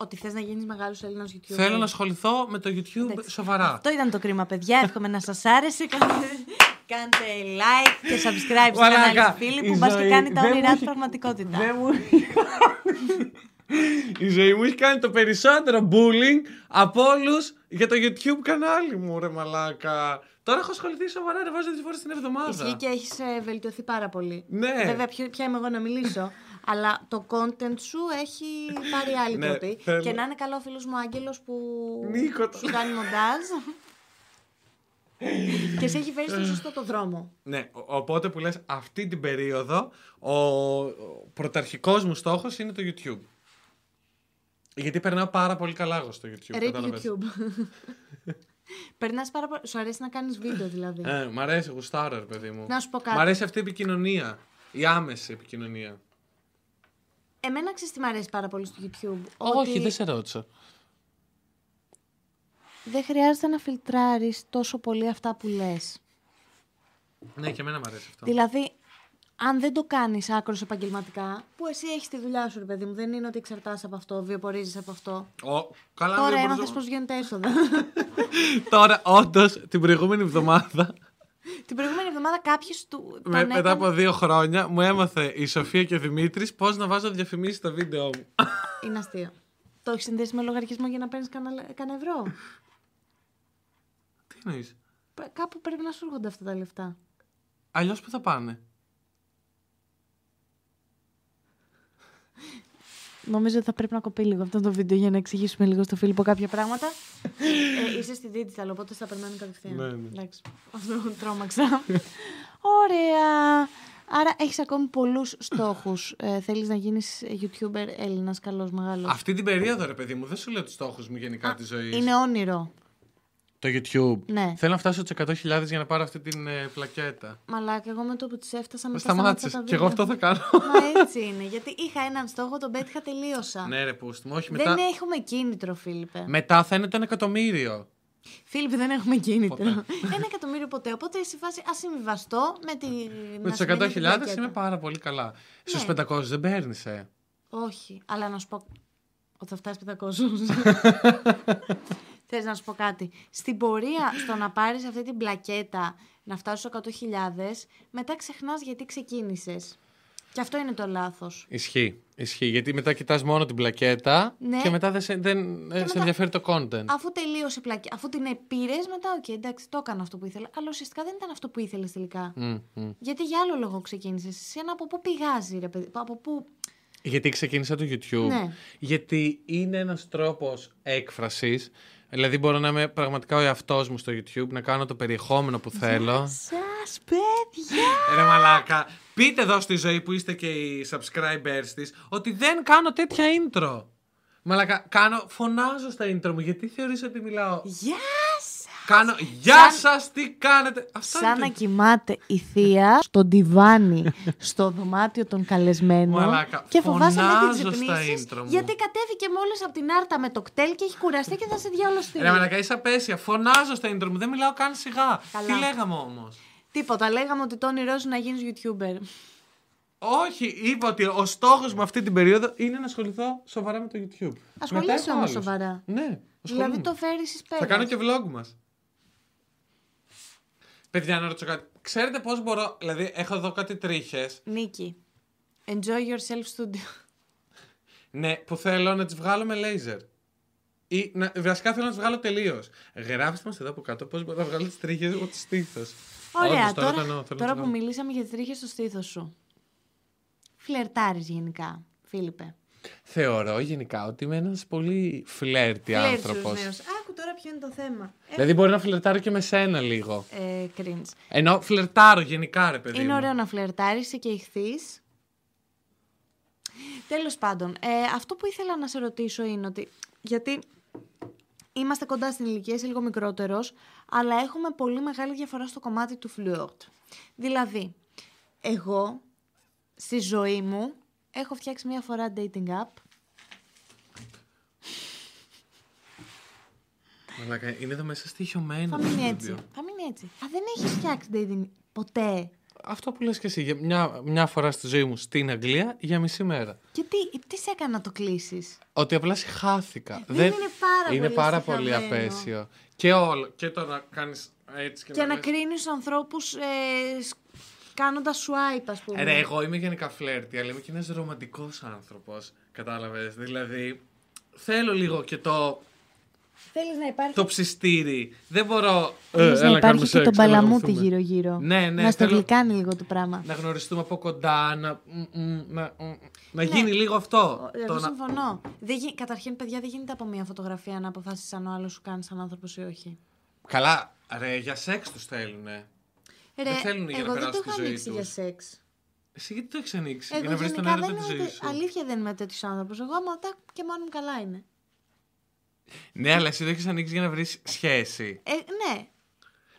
Ότι θες να γίνεις μεγάλος Έλληνας YouTube. Θέλω να ασχοληθώ με το YouTube Εντάξει. σοβαρά. Αυτό ήταν το κρίμα, παιδιά. Εύχομαι να σας άρεσε. Κάντε, κάντε like και subscribe στο Μαλάκα, κανάλι του φίλου η που μπας και ζωή κάνει τα δεν μου όνειρά του έχει- πραγματικότητα. Δεν μου... Η ζωή μου έχει κάνει το περισσότερο bullying από όλους για το YouTube κανάλι μου, ρε μαλάκα. Τώρα έχω ασχοληθεί σοβαρά, ρε βάζω δύο φορές την εβδομάδα. Ισχύει και έχεις βελτιωθεί πάρα πολύ. Ναι. Βέβαια, ποιο- ποια είμαι εγώ να μιλήσω. Αλλά το content σου έχει πάρει άλλη Ναι, τροπή. θέλω. Και να είναι καλό ο φίλος μου Άγγελος που Νίκο, το- σου κάνει μοντάζ. και σε έχει φέρει στο σωστό το δρόμο. Ναι, ο- οπότε που λες αυτή την περίοδο ο, ο πρωταρχικός μου στόχος είναι το YouTube. Γιατί περνάω πάρα πολύ καλά εγώ στο YouTube. Rip κατάλαβες. YouTube. Περνάς πάρα πολύ. Σου αρέσει να κάνεις βίντεο δηλαδή. Ε, μ' αρέσει, γουστάρω, ρε παιδί μου. Να σου πω κάτι. Μ' αρέσει αυτή η επικοινωνία. Η άμεση επικοινωνία. Εμένα ξέρεις τι μου αρέσει πάρα πολύ στο YouTube. Όχι, ότι δεν σε ρώτησα. δεν χρειάζεται να φιλτράρεις τόσο πολύ αυτά που λες. Ναι, και εμένα μ' αρέσει αυτό. Δηλαδή, αν δεν το κάνεις άκρος επαγγελματικά, που εσύ έχεις τη δουλειά σου, ρε παιδί μου, δεν είναι ότι εξαρτάσαι από αυτό, βιοπορίζεις από αυτό. Ο, καλά, Τώρα δεν έμαθε μπορούσα- πώ βγαίνουν τα έσοδα. Τώρα, όντως, την προηγούμενη εβδομάδα, Την προηγούμενη εβδομάδα κάποιος του. τον με, μετά έκανε- από δύο χρόνια, μου έμαθε η Σοφία και ο Δημήτρης πώς να βάζω διαφημίσεις στα βίντεο μου. Είναι αστείο. Το έχεις συνδέσει με λογαριασμό για να παίρνεις κανένα, κανένα ευρώ; Τι εννοείς; Π- Κάπου πρέπει να σου έρχονται αυτά τα λεφτά. Αλλιώς που θα πάνε; Νομίζω ότι θα πρέπει να κοπεί λίγο αυτό το βίντεο για να εξηγήσουμε λίγο στο Φίλιππο κάποια πράγματα. ε, είσαι στη digital, οπότε θα περνάνε κατευθείαν. Ναι, ναι. Εντάξει. Αυτό τρόμαξα. Ωραία. Άρα έχεις ακόμη πολλούς στόχους. Ε, Θέλεις να γίνεις YouTuber Έλληνας, καλός, μεγάλος. Αυτή την περίοδο, ρε παιδί μου, δεν σου λέω τους στόχους μου γενικά της ζωής. Είναι όνειρο. Το YouTube. Ναι. Θέλω να φτάσω στου 100.000 για να πάρω αυτή την ε, πλακέτα. Μαλάκα, εγώ με το που τη έφτασα μετά Σταμάτησε. σταμάτησα τα Και εγώ βίντεο. αυτό θα κάνω. Μα έτσι είναι. Γιατί είχα έναν στόχο, τον πέτυχα, τελείωσα. ναι, ρε πούστη μου, όχι Δεν μετά. έχουμε κίνητρο, Φίλιππε. Μετά θα είναι το ένα εκατομμύριο. Φίλιππε, δεν έχουμε κίνητρο. Ποτέ. Ένα εκατομμύριο ποτέ. Οπότε στη φάση ας συμβιβαστώ με τη. Με να του σημαίνει 100.000 την πλακέτα. είμαι πάρα πολύ καλά. Ναι. Στου 500 δεν παίρνεις, ε. Όχι, αλλά να σου πω. Ότι θα φτάσει 500. Θες να σου πω κάτι. Στην πορεία στο να πάρεις αυτή την πλακέτα να φτάσεις στους 100.000, μετά ξεχνάς γιατί ξεκίνησες. Και αυτό είναι το λάθος. Ισχύει. Ισχύει. Γιατί μετά κοιτάς μόνο την πλακέτα Ναι. και μετά δεν σε, δεν, ε, σε μετά- ενδιαφέρει το content. Αφού τελείωσε η πλακέτα, αφού την πήρε, μετά, οκ, εντάξει, το έκανα αυτό που ήθελα. Αλλά ουσιαστικά δεν ήταν αυτό που ήθελες τελικά. Μμ, μμ. Γιατί για άλλο λόγο ξεκίνησες. Εσένα από πού πηγάζει, ρε παιδί, από πού. Γιατί ξεκίνησα το YouTube. Ναι. Γιατί είναι ένας τρόπος έκφρασης. Δηλαδή μπορώ να είμαι πραγματικά ο εαυτός μου στο YouTube, να κάνω το περιεχόμενο που θέλω. Σας, παιδιά! Ρε μαλάκα, πείτε εδώ στη ζωή που είστε και οι subscribers της ότι δεν κάνω τέτοια intro. Μαλάκα, κάνω, φωνάζω στα intro μου γιατί θεωρείς ότι μιλάω; Γεια σα! Κάνω, γεια σας, τι κάνετε. Αυτό Σαν είναι να το- κοιμάται η θεία στο ντιβάνι στο δωμάτιο των καλεσμένων Μαλάκα, και φοβάσαι με τις φωνάζω στα ρυθμίσεις intro μου. γιατί κατέβηκε μόλις από την άρτα με το κτέλ και έχει κουραστεί και θα σε διαολοστεί. Ρε μαλάκα, είσαι απέσια. Φωνάζω στα intro μου, δεν μιλάω καν σιγά. Καλά. Τι λέγαμε όμως; Τίποτα, λέγαμε ότι το όνειρό σου να γίνεις YouTuber. Όχι, είπα ότι ο στόχος μου αυτή την περίοδο είναι να ασχοληθώ σοβαρά με το YouTube. Ασχολείσαι Μετά έχω όμως άλλους. σοβαρά. Ναι, Δηλαδή ασχολούμαι. το φέρεις εις Θα πέρας. κάνω και vlog μας. Παιδιά, να ρωτήσω κάτι. Ξέρετε πώς μπορώ. Δηλαδή, έχω εδώ κάτι τρίχες. Νίκη, enjoy yourself studio. Ναι, που θέλω να τις βγάλω με laser. Ή να, βασικά θέλω να τις βγάλω τελείως. Γράψτε μας εδώ από κάτω πώς μπορώ να βγάλω τις τρίχες από το στήθος. Ωραία, τώρα, τώρα που μιλήσαμε για τις τρίχες στο στήθος σου. Φλερτάρεις γενικά, Φίλιππε. Θεωρώ γενικά ότι είμαι ένας πολύ φλερτή άνθρωπος. νέος. Άκου τώρα ποιο είναι το θέμα. Δηλαδή, μπορεί να φλερτάρω και με σένα λίγο. Ε, cringe. Ενώ φλερτάρω γενικά, ρε παιδί. Είναι μου. ωραίο να φλερτάρεις, είσαι και ηχθείς. Τέλος πάντων, ε, αυτό που ήθελα να σε ρωτήσω είναι ότι, γιατί είμαστε κοντά στην ηλικία, είσαι λίγο μικρότερος, αλλά έχουμε πολύ μεγάλη διαφορά στο κομμάτι του φλιόρτ. Δηλαδή, εγώ στη ζωή μου έχω φτιάξει μία φορά dating app. Μαλάκα, είναι εδώ μέσα στοιχειωμένο. Θα το μείνει στούντιο. έτσι. Θα μείνει έτσι. Α, δεν έχεις φτιάξει dating ποτέ; Αυτό που λες και εσύ, για μια, μια φορά στη ζωή μου στην Αγγλία για μισή μέρα. Και τι, τι σε έκανε να το κλείσεις; Ότι απλά συχάθηκα. δεν είναι πάρα είναι πολύ πάρα πολύ συχαμένο. απέσιο. Και όλο. Και το να κάνεις έτσι και, Και να λες- κρίνεις ανθρώπους ε, σ- κάνοντας swipe, ας πούμε. Ε, ρε, εγώ είμαι γενικά φλερτη, αλλά είμαι και ένας ρομαντικός άνθρωπος. Κατάλαβες. Δηλαδή, θέλω λίγο και το, Θέλεις να υπάρχει. το ψιστήρι. Δεν μπορώ. Θέλεις ε, να έλα, κάνουμε υπάρχει και σεξ, το έλα, μπαλαμούτι γνωριστούμε. γύρω-γύρω. Ναι, ναι, Να στο θέλω- γλυκάνει λίγο το πράγμα. Να γνωριστούμε από κοντά, να, μ, μ, να, μ, να γίνει λίγο αυτό. Εγώ Το να- συμφωνώ. Δεν γι... Καταρχήν, παιδιά, δεν γίνεται από μία φωτογραφία να αποφάσει αν ο άλλος σου κάνει σαν άνθρωπος ή όχι. Καλά, ρε, για σεξ τους θέλουνε. Ρε, Δεν θέλουν για να εγώ δεν το περάσουν τη έχω ζωή ανοίξει για τους. σεξ. Εσύ γιατί το έχεις ανοίξει, για Εγώ να βρεις τον γενικά έρωτα δεν της είμαι. ζωή τε- σου; Αλήθεια δεν είμαι τέτοιος άνθρωπος. Εγώ άμα τα και μόνο μου καλά είναι. Ναι, αλλά εσύ το έχεις ανοίξει για να βρεις σχέση. Ε, ναι.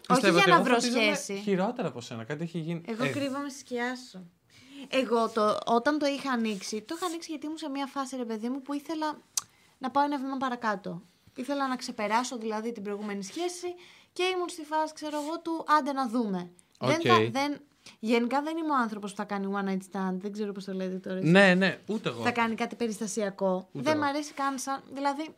Πιστεύω όχι για ότι να εγώ βρω φωτίζομαι σχέση. Χειρότερα από σένα, κάτι έχει γίνει. Εγώ Ε, κρύβομαι στη σκιά σου. Εγώ το, όταν το είχα ανοίξει, το είχα ανοίξει γιατί ήμουν σε μια φάση, ρε παιδί μου, που ήθελα να πάω ένα βήμα παρακάτω. Ήθελα να ξεπεράσω δηλαδή την προηγούμενη σχέση και ήμουν στη φάση, ξέρω εγώ, του άντε να δούμε. Δεν Οκ. θα, δεν, γενικά δεν είμαι ο άνθρωπος που θα κάνει one night stand. Δεν ξέρω πώς το λέτε τώρα. εσείς. Ναι, ναι, ούτε εγώ. Θα κάνει κάτι περιστασιακό. Ούτε δεν εγώ. μ' αρέσει καν σαν. Δηλαδή,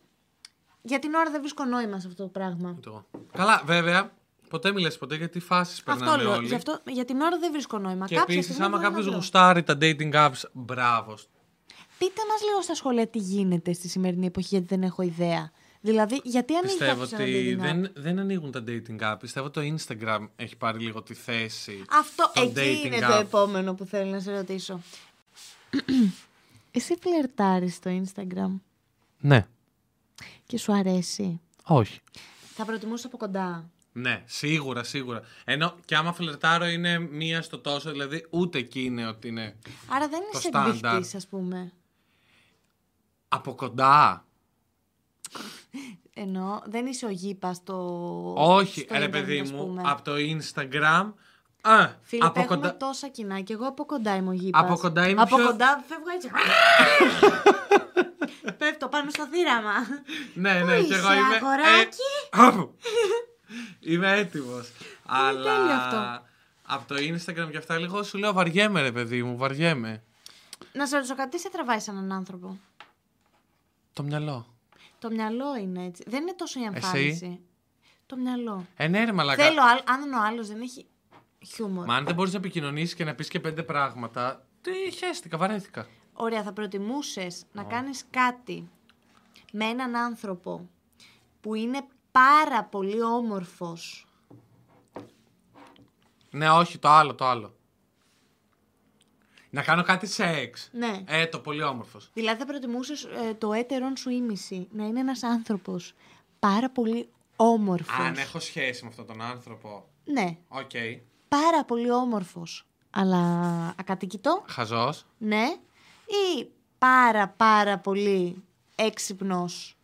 για την ώρα δεν βρίσκω νόημα σε αυτό το πράγμα. Ούτε εγώ. Καλά, βέβαια, ποτέ μιλες ποτέ γιατί φάσεις Αυτό περνάνε λέω. όλοι. Γι' αυτό, για την ώρα δεν βρίσκω νόημα. Και Κάποια επίσης, στιγμή άμα μπορεί να κάποιος βρω. γουστάρει τα dating apps, μπράβο. Πείτε μας λίγο στα σχόλια τι γίνεται στη σημερινή εποχή, γιατί δεν έχω ιδέα. Δηλαδή, γιατί ανοίγει Πιστεύω κάποιος ένα ότι dating app? δεν, δεν ανοίγουν τα dating app. Πιστεύω το Instagram έχει πάρει λίγο τη θέση. Αυτό των εκεί dating είναι app. το επόμενο που θέλω να σε ρωτήσω. Εσύ φλερτάρεις στο Instagram; Ναι. και σου αρέσει; Όχι. Θα προτιμούσα από κοντά; Ναι, σίγουρα, σίγουρα. Ενώ και άμα φλερτάρω είναι μία στο τόσο, δηλαδή ούτε εκεί είναι ότι είναι Άρα δεν Το είσαι στάνταρ. εκδεικτής, ας πούμε. από κοντά. Ενώ δεν είσαι ο γήπας στο Όχι, στο ρε ίντερνετ, παιδί ας μου, πούμε. από το Instagram. Α, Φίλε, από έχουμε κοντά. τόσα κοινά και εγώ από κοντά είμαι ο γήπας. Από κοντά είμαι Από πιο- κοντά φεύγω έτσι. Πέφτω πάνω στο θύραμα. Ναι, Πού ναι, και είσαι, εγώ είμαι. αγοράκι; Ε, είμαι έτοιμος. Αλλά τέλειο αυτό; από το Instagram και αυτά λίγο σου λέω βαριέμαι, ρε παιδί μου, βαριέμαι. Να σε ρωτήσω κάτι, τι σε τραβάει σαν έναν άνθρωπο; Το μυαλό. Το μυαλό είναι έτσι. Δεν είναι τόσο η εμφάνιση. Το μυαλό. Ε, ναι, ρε μαλακά. Θέλω, άλλ- αν ο άλλος δεν έχει χιούμορ. Μα αν δεν μπορείς να επικοινωνήσεις και να πεις και πέντε πράγματα. Τι χαίστηκα, βαρέθηκα. Ωραία, θα προτιμούσες να κάνεις κάτι με έναν άνθρωπο που είναι πάρα πολύ όμορφος Ναι, όχι, το άλλο, το άλλο. Να κάνω κάτι σεξ. Ναι. Ε, το πολύ όμορφος. Δηλαδή θα προτιμούσες το έτερον σου ήμισυ να είναι ένας άνθρωπος πάρα πολύ όμορφος. Αν έχω σχέση με αυτόν τον άνθρωπο. Ναι, Οκ. πάρα πολύ όμορφος. Αλλά ακατοίκητο, Χαζός. ναι. Ή πάρα πάρα πολύ έξυπνος.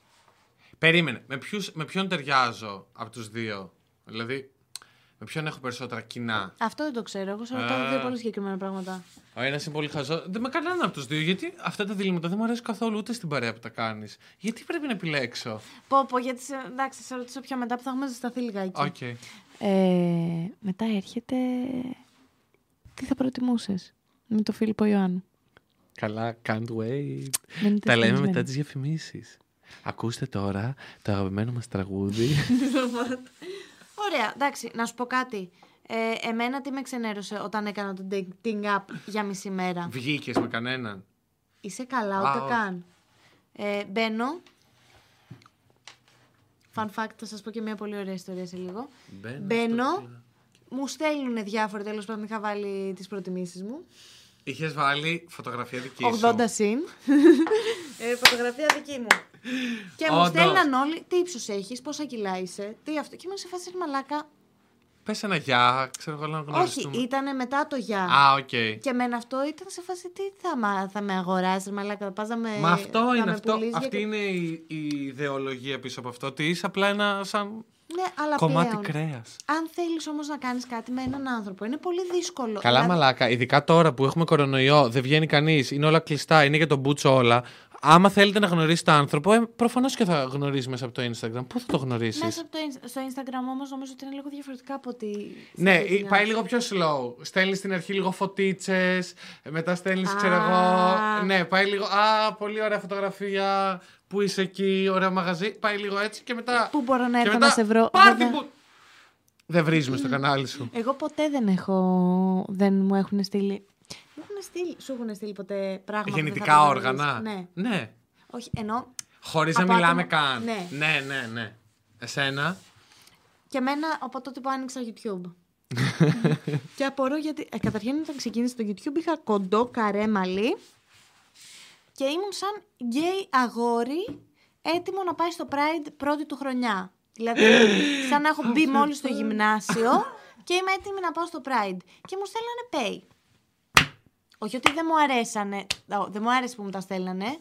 Περίμενε. Με, ποιους, με ποιον ταιριάζω από τους δύο; Δηλαδή, με ποιον έχω περισσότερα κοινά; Αυτό δεν το ξέρω. Εγώ σε ρωτάω Α. δύο πολύ συγκεκριμένα πράγματα. Ο ένας είναι πολύ χαζό. Δεν με κανέναν από τους δύο. Γιατί αυτά τα διλήμματα δεν μου αρέσουν καθόλου ούτε στην παρέα που τα κάνεις. Γιατί πρέπει να επιλέξω; Πω, πω, γιατί σε, εντάξει, σε ρωτήσω πιο μετά που θα έχουμε ζεσταθεί λιγάκι. Οκ. Ε, μετά έρχεται. Τι θα προτιμούσες; Με το Φίλιππο Ιωάννου. Καλά, can't wait. Μένετε Τα λέμε συντονισμένοι. μετά τις διαφημίσεις. Ακούστε τώρα το αγαπημένο μας τραγούδι. Ωραία, εντάξει, να σου πω κάτι. Ε, εμένα τι με ξενέρωσε όταν έκανα το dating app για μισή μέρα; Βγήκες με κανέναν. Είσαι καλά, Α, ούτε όχι. καν. Ε, μπαίνω. Fun fact, θα σας πω και μια πολύ ωραία ιστορία σε λίγο. Μπαίνω Μπαίνω, στο κλίμα. μου στέλνουν διάφοροι, τέλος πάντων είχα βάλει τις προτιμήσεις μου. Είχες βάλει φωτογραφία δική σου. 80 συν. ε, φωτογραφία δική μου. Και μου Όντως. στέλναν όλοι τι ύψος έχεις, πόσα κιλά είσαι, τι αυτό. Και ήμουν σε φάση «Ρε μαλάκα. Πες ένα γεια, ξέρω εγώ να Όχι, γνωριστούμε. ήταν μετά το γεια. Α, οκ. Και εμένα αυτό ήταν σε φάση τι θα, μα, θα με αγοράσει, μαλάκα, θα πας να με. Μα αυτό να είναι με αυτό. πουλήσεις Αυτή για- είναι η, η ιδεολογία πίσω από αυτό. Ότι είσαι απλά ένα σαν Ναι, αλλά κομμάτι πλέον, κρέας. Αν θέλεις όμως να κάνεις κάτι με έναν άνθρωπο, είναι πολύ δύσκολο. Καλά, Δηλαδή, μαλάκα. Ειδικά τώρα που έχουμε κορονοϊό, δεν βγαίνει κανείς, είναι όλα κλειστά, είναι για τον μπούτσο όλα. Άμα θέλετε να γνωρίσετε άνθρωπο, ε, προφανώς και θα γνωρίσει μέσα από το Instagram. Πού θα το γνωρίσεις; Μέσα από το, Inst- στο Instagram όμως νομίζω ότι είναι λίγο διαφορετικά από ότι. στα Ναι, dating ή- πάει apps. λίγο πιο slow. Στέλνεις στην αρχή λίγο φωτίτσες, μετά στέλνεις, Α. ξέρω εγώ. Ναι, πάει λίγο. Α, πολύ ωραία φωτογραφία. Πού είσαι εκεί, ωραίο μαγαζί. Πάει λίγο έτσι και μετά. Πού μπορώ να και έρθω μετά, να σε βρω. Πάρτι Βέβαια- που. Δεν βρίζουμε στο κανάλι σου. Εγώ ποτέ δεν έχω. Δεν μου έχουν στείλει. Μου έχουν στείλει. Σου έχουν στείλει ποτέ πράγματα. που δεν Γεννητικά θα όργανα; καταλαβείς. Ναι. ναι. Όχι, ενώ Χωρίς να Από μιλάμε άτομα- καν. Ναι. ναι, ναι. ναι. Εσένα; Και εμένα από τότε που άνοιξα YouTube. και απορώ γιατί. Ε, καταρχήν, όταν ξεκίνησε το YouTube, είχα κοντό καρέ μαλλί και ήμουν σαν γκέι αγόρι έτοιμο να πάει στο Pride πρώτη του χρονιά. Δηλαδή, σαν να έχω μπει μόλις στο γυμνάσιο και είμαι έτοιμη να πάω στο Pride. Και μου στέλνανε pay. Όχι ότι δεν μου αρέσανε. Ω, Δεν μου άρεσε που μου τα στέλνανε.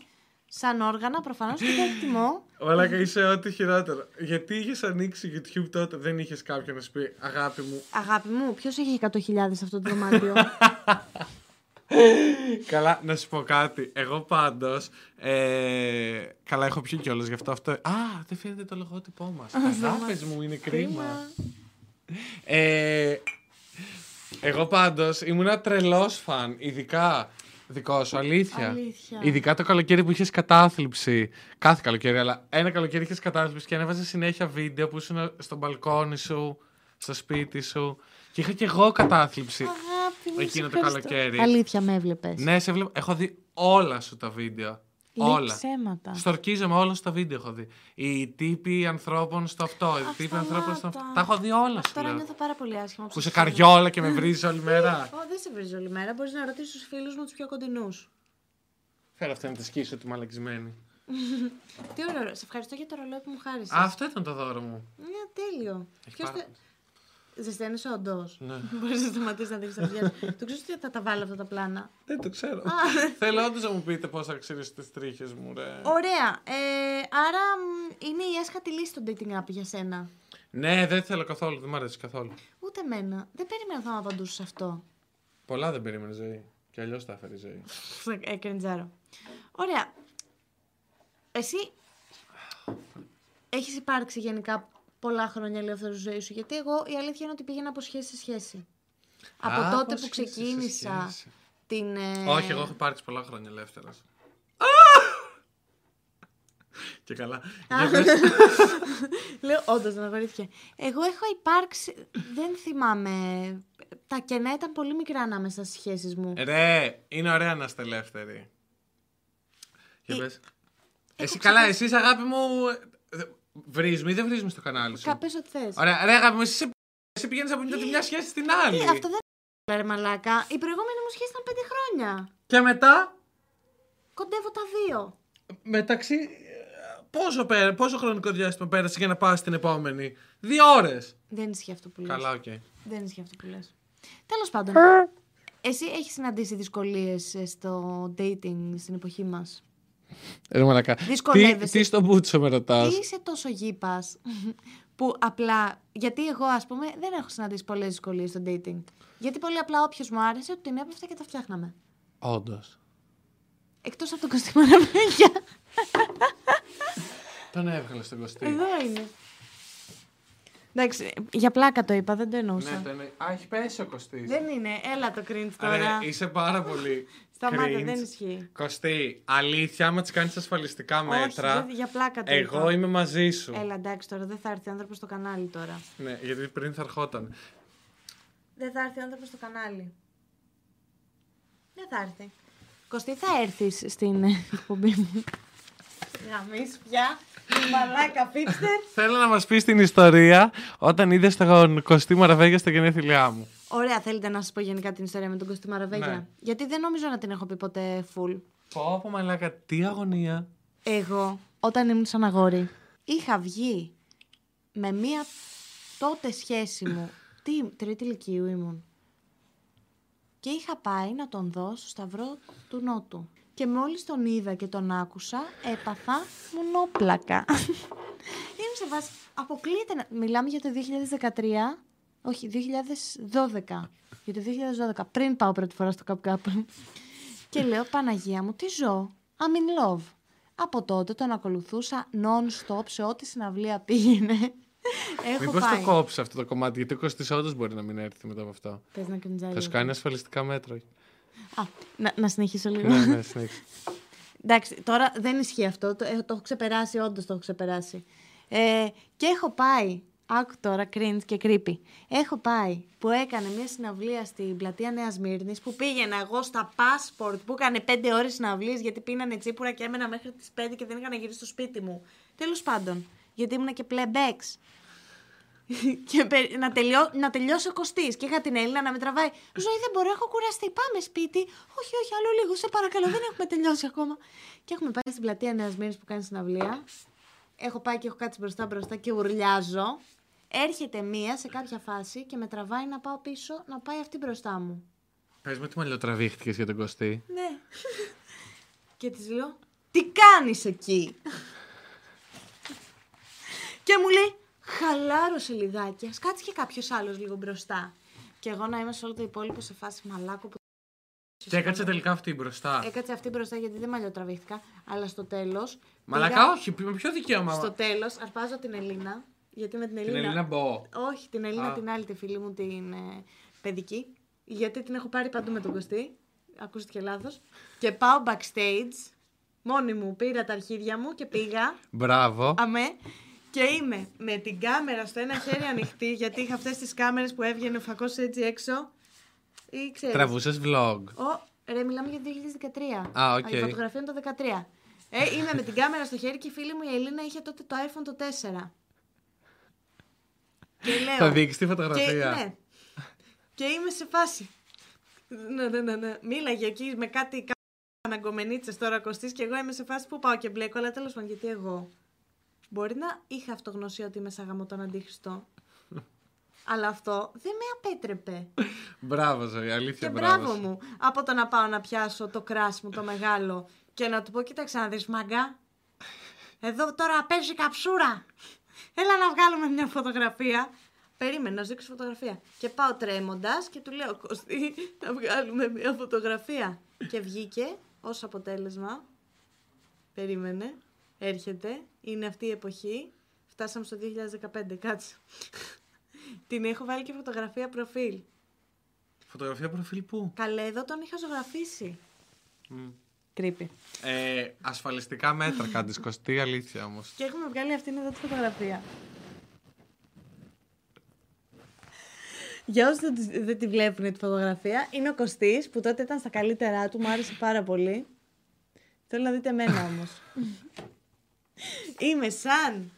Σαν όργανα, προφανώς και δεν εκτιμώ. Όλα είσαι ό,τι χειρότερο. Γιατί είχες ανοίξει YouTube τότε, δεν είχες κάποιον να σου πει Αγάπη μου. Αγάπη μου, ποιος έχει 100.000 σε αυτό το δωμάτιο; Καλά, να σου πω κάτι. Εγώ πάντως. Ε, καλά, έχω πιει κιόλας γι' αυτό. αυτό. Α, δεν φαίνεται το λογότυπό μας. Αγάπη μου, είναι κρίμα. Ε, εγώ πάντως ήμουν τρελός φαν, ειδικά δικό σου, αλήθεια. Αλήθεια. Ειδικά το καλοκαίρι που είχες κατάθλιψη. Κάθε καλοκαίρι, αλλά ένα καλοκαίρι είχες κατάθλιψη και ανέβαζες συνέχεια βίντεο που ήσουν στο μπαλκόνι σου, στο σπίτι σου. Και είχα και εγώ κατάθλιψη. Αγάπη μου, Εκείνο σε το ευχαριστώ. καλοκαίρι. Αλήθεια με έβλεπες. Ναι, σε βλέπω. Έχω δει όλα σου τα βίντεο. Όλα. ψέματα. Στορκίζομαι όλα στα βίντεο έχω δει. Οι τύποι ανθρώπων στο αυτό, οι τύποι ανθρώπων στο αυτό. Τα έχω δει όλα σου. Τώρα λέω. νιώθω πάρα πολύ άσχημα. Που σε καριόλα και με βρίζεις όλη μέρα. Ω, δεν σε βρίζει όλη μέρα. Μπορείς να ρωτήσεις τους φίλους μου τους πιο κοντινούς. Φέρε αυτή να τη σκίσω τη μαλακισμένη. Τι ωραίο. Σε ευχαριστώ για το ρολόι που μου χάρισες. Αυτό ήταν το δώρο μου. Ναι, τέλειο. Έχει Ποιος πάρα θε... Ζεσταίνεις όντως. Ναι. Μπορείς να σταματήσεις να δείξεις τα παιδιά. σου. Το ξέρεις ότι θα τα βάλω αυτά τα πλάνα. Δεν το ξέρω. Θέλω όντως να μου πείτε πώς θα ξέρει τις τρίχες μου, ρε. Ωραία. Ε, άρα μ, είναι η έσχατη λύση το dating app για σένα. Ναι, δεν θέλω καθόλου, δεν μου αρέσει καθόλου. Ούτε εμένα. Δεν περίμενα θα μου απαντούσε αυτό. Πολλά δεν περίμενε ζωή. Και αλλιώς τα έφερε η ζωή. Ε, κρεντζάρο. Ωραία. Εσύ έχεις υπάρξει γενικά πολλά χρόνια ελεύθερη ζωής σου. Γιατί εγώ η αλήθεια είναι ότι πήγαινα από σχέση σε σχέση. Από Α, τότε από που σχέση σε ξεκίνησα σχέση. την. ε, Όχι, εγώ έχω υπάρξει πολλά χρόνια ελεύθερα. Και καλά. Για πες. Λέω, όντως δεν αγορήθηκε. Εγώ έχω υπάρξει. Δεν θυμάμαι. Τα κενά ήταν πολύ μικρά ανάμεσα στις σχέσεις μου. Ρε, είναι ωραία να είστε ελεύθεροι. Για Ε, πες. Εσύ καλά, εσείς αγάπη μου. Ε, Βρίζουμε ή δεν βρίζουμε στο κανάλι σου; Καπες ό,τι θες. Ωραία, ρε αγάπη μου, εσύ, σε- εσύ πηγαίνεις από τη μια σχέση στην άλλη. Ε, αυτό δεν είναι ρε μαλάκα. Η προηγούμενη μου σχέση ήταν πέντε χρόνια. Και μετά, Κοντεύω τα δύο. μεταξύ. ε, Πόσο, πέρα, πόσο χρονικό διάστημα πέρασε για να πας στην επόμενη; Δύο ώρες. Δεν ισχύει αυτό που λες. Καλά, οκ. Δεν ισχύει αυτό που λες. Τέλος πάντων. Εσύ έχεις συναντήσει δυσκολίες ε, στο dating στην εποχή μας; Ρε μαλακά. Δυσκολεύεσαι. Τι, τι στο μπούτσο με ρωτάς; Ή είσαι τόσο γήπας που απλά... Γιατί εγώ ας πούμε δεν έχω συναντήσει πολλές δυσκολίες στο dating. Γιατί πολύ απλά όποιος μου άρεσε του την έπεφτα και τα φτιάχναμε. Όντως. Εκτός από τον Κωστή Μαραβέγια. Τον έβγαλε στον Κωστή. Εδώ είναι. Εντάξει, για πλάκα το είπα, δεν το εννοούσα. Ναι, τον... Α, έχει πέσει ο Κωστής. Δεν είναι, έλα το cringe τώρα. Ρε, είσαι πάρα πολύ. Σταμάτα, cringe. δεν ισχύει. Κωστή, αλήθεια, άμα τη κάνεις ασφαλιστικά μέτρα. Όχι, δεν- για πλάκα το εγώ είπα. είμαι μαζί σου. Έλα, εντάξει τώρα, δεν θα έρθει άνθρωπος στο κανάλι τώρα. Ναι, γιατί πριν θα ερχόταν. Δεν θα έρθει άνθρωπος στο κανάλι. Δεν θα έρθει. Κωστή, θα έρθεις στην ε, εκπομπή μου. Γαμίσου πια. Μαλάκα, πίπστερ. Θέλω να μας πεις την ιστορία όταν είδες τον Κωστή Μαραβέγια στα γενέθλιά μου. Ωραία, θέλετε να σας πω γενικά την ιστορία με τον Κωστή Μαραβέγια; Ναι. Γιατί δεν νομίζω να την έχω πει ποτέ full. Πω, πω μαλάκα, τι αγωνία. Εγώ, όταν ήμουν σαν αγόρι, είχα βγει με μία τότε σχέση μου. Τι, τρίτη ηλικίου ήμουν. Και είχα πάει να τον δω στο σταυρό του Νότου. Και μόλις τον είδα και τον άκουσα, έπαθα μονόπλακα. Είμαι σε βάση... Αποκλείεται να... Μιλάμε για το 2013, όχι, 2012. Για το 2012, πριν πάω πρώτη φορά στο Cup Cup. και λέω, Παναγία μου, τι ζω; I'm in love. Από τότε τον ακολουθούσα non-stop σε ό,τι συναυλία πήγαινε. Έχω Μήπως πάει. το κόψει αυτό το κομμάτι, γιατί ο Κωστής όντως μπορεί να μην έρθει μετά από αυτό. Πες να κρινζάρει Θα σου λίγο. κάνει ασφαλιστικά μέτρα. Α, να, να συνεχίσω λίγο. ναι, ναι, συνέχισε. Εντάξει, τώρα δεν ισχύει αυτό. Το, ε, το έχω ξεπεράσει, όντως το έχω ξεπεράσει. Ε, και έχω πάει Άκου τώρα, cringe και creepy. Έχω πάει που έκανε μια συναυλία στην πλατεία Νέας Μύρνης που πήγαινα εγώ στα passport που έκανε 5 ώρες συναυλίες γιατί πίνανε τσίπουρα και έμενα μέχρι τις 5 και δεν είχα να γυρίσει στο σπίτι μου. Τέλος πάντων, γιατί ήμουν και playback. και πε- να, τελειώ, να τελειώσει ο Κωστής. Και είχα την Έλληνα να με τραβάει. Ζωή δεν μπορώ, έχω κουραστεί. Πάμε σπίτι. Όχι, όχι, άλλο λίγο. Σε παρακαλώ, δεν έχουμε τελειώσει ακόμα. Και έχουμε πάει στην πλατεία Νέας Μύρνη που κάνει συναυλία. Έχω πάει και έχω κάτσει μπροστά μπροστά και ουρλιάζω. Έρχεται μία σε κάποια φάση και με τραβάει να πάω πίσω να πάει αυτή μπροστά μου. Πες με τι μαλλιοτραβήχτηκες για τον Κωστή. Ναι. και της λέω, τι κάνεις εκεί; και μου λέει, χαλάρωσε λιγάκι, ας κάτσει και κάποιος άλλος λίγο μπροστά. Και εγώ να είμαι σε όλο το υπόλοιπο σε φάση μαλάκο που Και έκατσε τελικά αυτή μπροστά. έκατσε αυτή μπροστά γιατί δεν μαλλιοτραβήχτηκα, αλλά στο τέλος... Μαλακά, πήγα- όχι, με ποιο δικαίωμα; Στο τέλος αρπάζω την Ελίνα, γιατί με την Την Ελίνα... Ελίνα Μπό. Όχι, την Ελίνα Α. την άλλη, τη φίλη μου, την ε, παιδική. Γιατί την έχω πάρει παντού με τον Κωστή. Ακούστηκε λάθος. Και πάω backstage. Μόνη μου πήρα τα αρχίδια μου και πήγα. Μπράβο. Αμέ. Και είμαι με την κάμερα στο ένα χέρι ανοιχτή, γιατί είχα αυτές τις κάμερες που έβγαινε ο φακός έτσι έξω. Ή ξέρεις. Τραβούσες vlog. Ο, ρε, μιλάμε για το 2013. Α, οκ. Η φωτογραφία είναι το 2013. Ε, είμαι με την κάμερα στο χέρι και η φίλη μου η Ελίνα είχε τότε το iPhone το 4. Και λέω. Θα δείξεις τη Και, φωτογραφία. ναι. και είμαι σε φάση. Ναι, ναι, ναι, ναι. Μίλαγε εκεί με κάτι αναγκομενίτσες τώρα κοστή και εγώ είμαι σε φάση που πάω και μπλέκω. Αλλά τέλος πάντων, γιατί εγώ. Μπορεί να είχα αυτογνωσία ότι είμαι σαν γαμό τον αντίχριστο. αλλά αυτό δεν με απέτρεπε. Μπράβο, ζωή, Και αλήθεια. μπράβο μου. Από το να πάω να πιάσω το κράσι μου το μεγάλο και να του πω: Κοίταξε να δεις μαγκά. Εδώ τώρα παίζει καψούρα. Έλα να βγάλουμε μια φωτογραφία. Περίμενε να σου δείξω φωτογραφία. Και πάω τρέμοντας και του λέω: Κωστή, να βγάλουμε μια φωτογραφία. Και βγήκε ως αποτέλεσμα. Περίμενε. Έρχεται. Είναι αυτή η εποχή. Φτάσαμε στο 2015. Κάτσε. Την έχω βάλει και φωτογραφία προφίλ. Φωτογραφία προφίλ πού; Καλέ, εδώ τον είχα ζωγραφίσει. Κρύπη. Ε, ασφαλιστικά μέτρα κάνεις Κωστή, αλήθεια όμως. Και έχουμε βγάλει αυτήν εδώ τη φωτογραφία. Για όσοι δεν, τη- δεν τη βλέπουν τη φωτογραφία, είναι ο Κωστής που τότε ήταν στα καλύτερά του, μου άρεσε πάρα πολύ. Θέλω να δείτε εμένα όμως. Είμαι σαν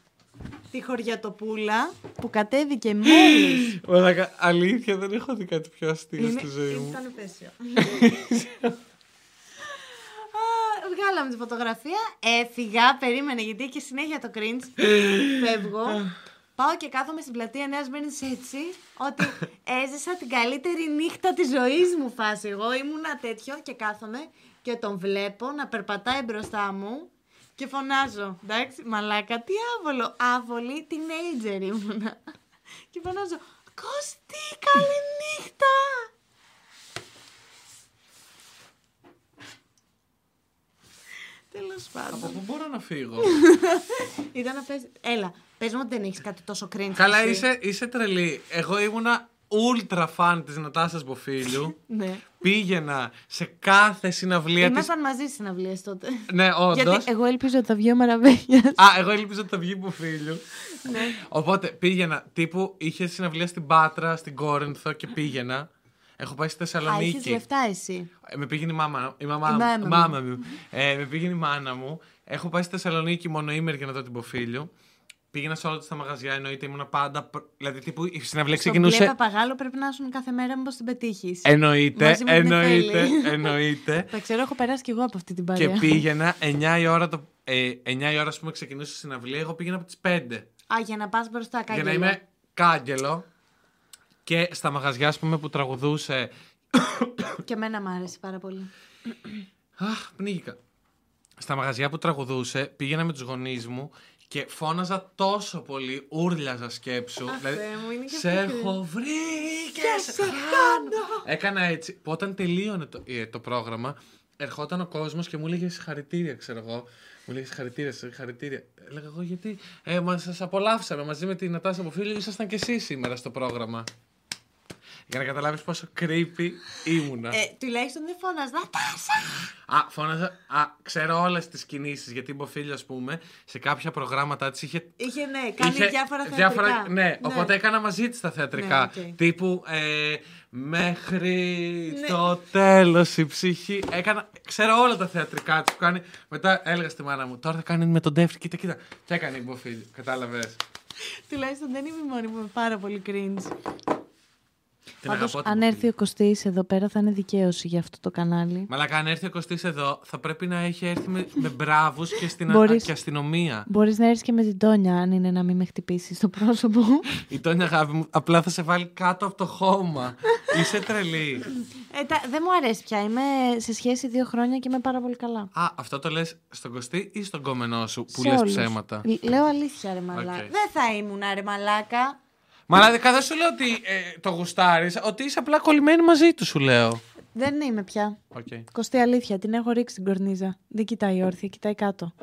τη χωριατοπούλα που κατέβηκε μόλις. Μαλάκα, αλήθεια δεν έχω δει κάτι πιο αστείο Είναι, στη ζωή μου. ήταν επέσιο. Α, Βγάλαμε τη φωτογραφία, έφυγα, περίμενε γιατί είχε συνέχεια το cringe. Φεύγω. Πάω και κάθομαι στην πλατεία Νέας Μένει έτσι, ότι έζησα την καλύτερη νύχτα της ζωής μου φάση. Εγώ ήμουνα τέτοιο και κάθομαι και τον βλέπω να περπατάει μπροστά μου και φωνάζω. Εντάξει, μαλάκα, τι άβολο. Άβολη teenager ήμουνα. Και φωνάζω. Κώστη, καλή νύχτα! Τέλος Από πάντων. πού μπορώ να φύγω; Ήταν να πες... Έλα, πες μου ότι δεν έχεις κάτι τόσο cringe. Καλά, εσύ. είσαι, είσαι τρελή. Εγώ ήμουνα ultra fan της Νατάσας Μποφίλιου. Ναι. Πήγαινα σε κάθε συναυλία της. Ήμασταν μαζί στις συναυλίες τότε. Ναι, όντως. Γιατί εγώ ελπίζω ότι θα βγει ο Μαραβέλια. Α, εγώ ελπίζω ότι θα βγει Μποφίλιου. ναι. Οπότε πήγαινα, τύπου είχε συναυλία στην Πάτρα, στην Κόρινθο και πήγαινα. Έχω πάει στη Α, είχες Θεσσαλονίκη. λεφτά εσύ. Ε, με πήγαινε η μάμα, η μαμά, Η μου. μάνα μου. μάμα μου. Ε, με πήγαινε η μάνα μου. Έχω πάει στη Θεσσαλονίκη μονοήμερη για να δω την Ποφίλιο. Πήγαινα σε όλα τα μαγαζιά, εννοείται ήμουν πάντα. προ- Δηλαδή, τύπου η συναυλία Στο ξεκινούσε. μπλε παπαγάλο πρέπει να ήσουν κάθε μέρα μήπως την πετύχεις. Εννοείται, Μαζί με την εννοείται, Εφέλη. εννοείται. Τα ξέρω, έχω περάσει κι εγώ από αυτή την και παρέα. πήγαινα 9 η ώρα, το, ε, 9 η ώρα ας πούμε, ξεκινούσε η συναυλία. Εγώ πήγαινα από τις 5. Α, για να πας μπροστά, Για να κάγκελο. είμαι κάγκελο. Και στα μαγαζιά, ας πούμε, που τραγουδούσε. Και εμένα μου άρεσε πάρα πολύ. Αχ, πνίγηκα. Στα μαγαζιά που τραγουδούσε, πήγαινα με τους γονείς μου και φώναζα τόσο πολύ, ούρλιαζα σκέψου. Αχ, Θεέ μου, είναι και σε αυτό έχω βρει και Και σε σε χάνω. Έκανα έτσι. Που όταν τελείωνε το, ε, το πρόγραμμα, ερχόταν ο κόσμος και μου έλεγε συγχαρητήρια, ξέρω εγώ. Μου λέγε συγχαρητήρια, συγχαρητήρια. Έλεγα εγώ γιατί. Ε, μα σας απολαύσαμε μαζί με την Νατάσα από φίλοι, ήσασταν κι εσείς σήμερα στο πρόγραμμα. Για να καταλάβεις πόσο creepy ήμουνα. Ε, τουλάχιστον δεν φώναζα. Νατάσα! Α, φώναζα. Α, ξέρω όλες τις κινήσεις γιατί η Μποφίλιου, ας πούμε, σε κάποια προγράμματα της είχε. Είχε, ναι, κάνει διάφορα θεατρικά. ναι, οπότε έκανα μαζί της τα θεατρικά. Ναι, οκ. Τύπου ε, μέχρι Ναι. το τέλος η ψυχή. Έκανα. Ξέρω όλα τα θεατρικά της που κάνει. Μετά έλεγα στη μάνα μου, τώρα θα κάνει με τον Ντέφρι. Κοίτα, κοίτα. Και έκανε η Μποφίλιου. Κατάλαβες. Τουλάχιστον δεν είμαι μόνη μου με πάρα πολύ cringe. Την Πάντως, αγαπώ την αν Μποφίλιο. έρθει ο Κωστής εδώ πέρα θα είναι δικαίωση για αυτό το κανάλι. Μαλάκα, αν έρθει ο Κωστής εδώ, θα πρέπει να έχει έρθει με, με μπράβους και, στην, Μπορείς- και αστυνομία. Μπορείς να έρθεις και με την Τόνια αν είναι να μην με χτυπήσει στο πρόσωπο. Η Τόνια αγάπη μου απλά θα σε βάλει κάτω από το χώμα. Είσαι τρελή. Ε, τα- δεν μου αρέσει πια. Είμαι σε σχέση δύο χρόνια και είμαι πάρα πολύ καλά. Α, αυτό το λες στον Κωστή ή στον κόμενό σου που Σε λες όλους. ψέματα; Λ- Λέω αλήθεια, ρε μαλάκα. Οκ. Δεν θα ήμουν, ρε μαλάκα. Μα δηλαδή, δεν σου λέω ότι ε, το γουστάρεις, ότι είσαι απλά κολλημένη μαζί του, σου λέω. Δεν είμαι πια. Οκ. Κωστή, αλήθεια, την έχω ρίξει την κορνίζα. Δεν κοιτάει όρθια, κοιτάει κάτω.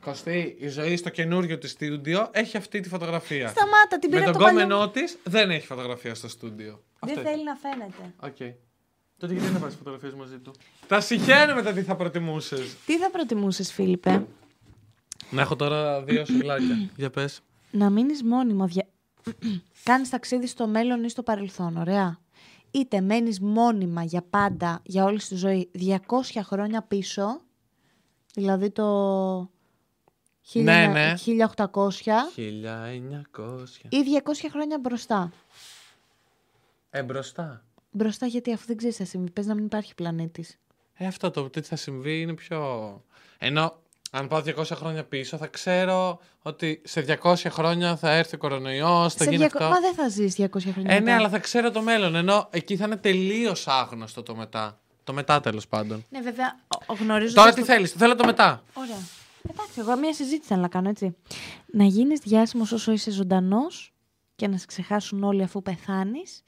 Κωστή, η ζωή στο καινούριο της στούντιο έχει αυτή τη φωτογραφία. Σταμάτα, την Με πήρα τον από το παλιό. γκόμενό της δεν έχει φωτογραφία στο στούντιο. Δεν Αυτό θέλει να φαίνεται. Οκ. Τότε γιατί δεν πάρεις φωτογραφίες μαζί του; Τα συγχαίρω μετά τι θα προτιμούσες. Τι θα προτιμούσες, Φίλιππε, Να έχω τώρα δύο σουβλάκια. Για πες. να μείνεις μόνιμο, δια... κάνεις ταξίδι στο μέλλον ή στο παρελθόν, ωραία. Είτε μένεις μόνιμα για πάντα, για όλη τη ζωή, 200 χρόνια πίσω, δηλαδή το Ναι, ναι. 1800 1900. ή 200 χρόνια μπροστά. Ε, μπροστά. Μπροστά γιατί αφού δεν ξέρεις τι θα συμβεί, πες να μην υπάρχει πλανήτης. Ε, αυτό το τι θα συμβεί είναι πιο. Ενώ αν πάω 200 χρόνια πίσω, θα ξέρω ότι σε 200 χρόνια θα έρθει ο κορονοϊός, θα Σε γίνει 200 αυτό. Μα δεν θα ζεις 200 χρόνια Ε, ναι, μετά. αλλά θα ξέρω το μέλλον. Ενώ εκεί θα είναι τελείως άγνωστο το μετά. Το μετά τέλος πάντων. Ναι, βέβαια, ο- ο- γνωρίζοντας Τώρα τι το- θέλει, θέλω το μετά. Ωραία. Εντάξει, εγώ μια συζήτηση θέλω να κάνω, έτσι. Να γίνεις διάσημος όσο είσαι ζωντανός και να σε ξεχάσουν όλοι αφού πεθάνεις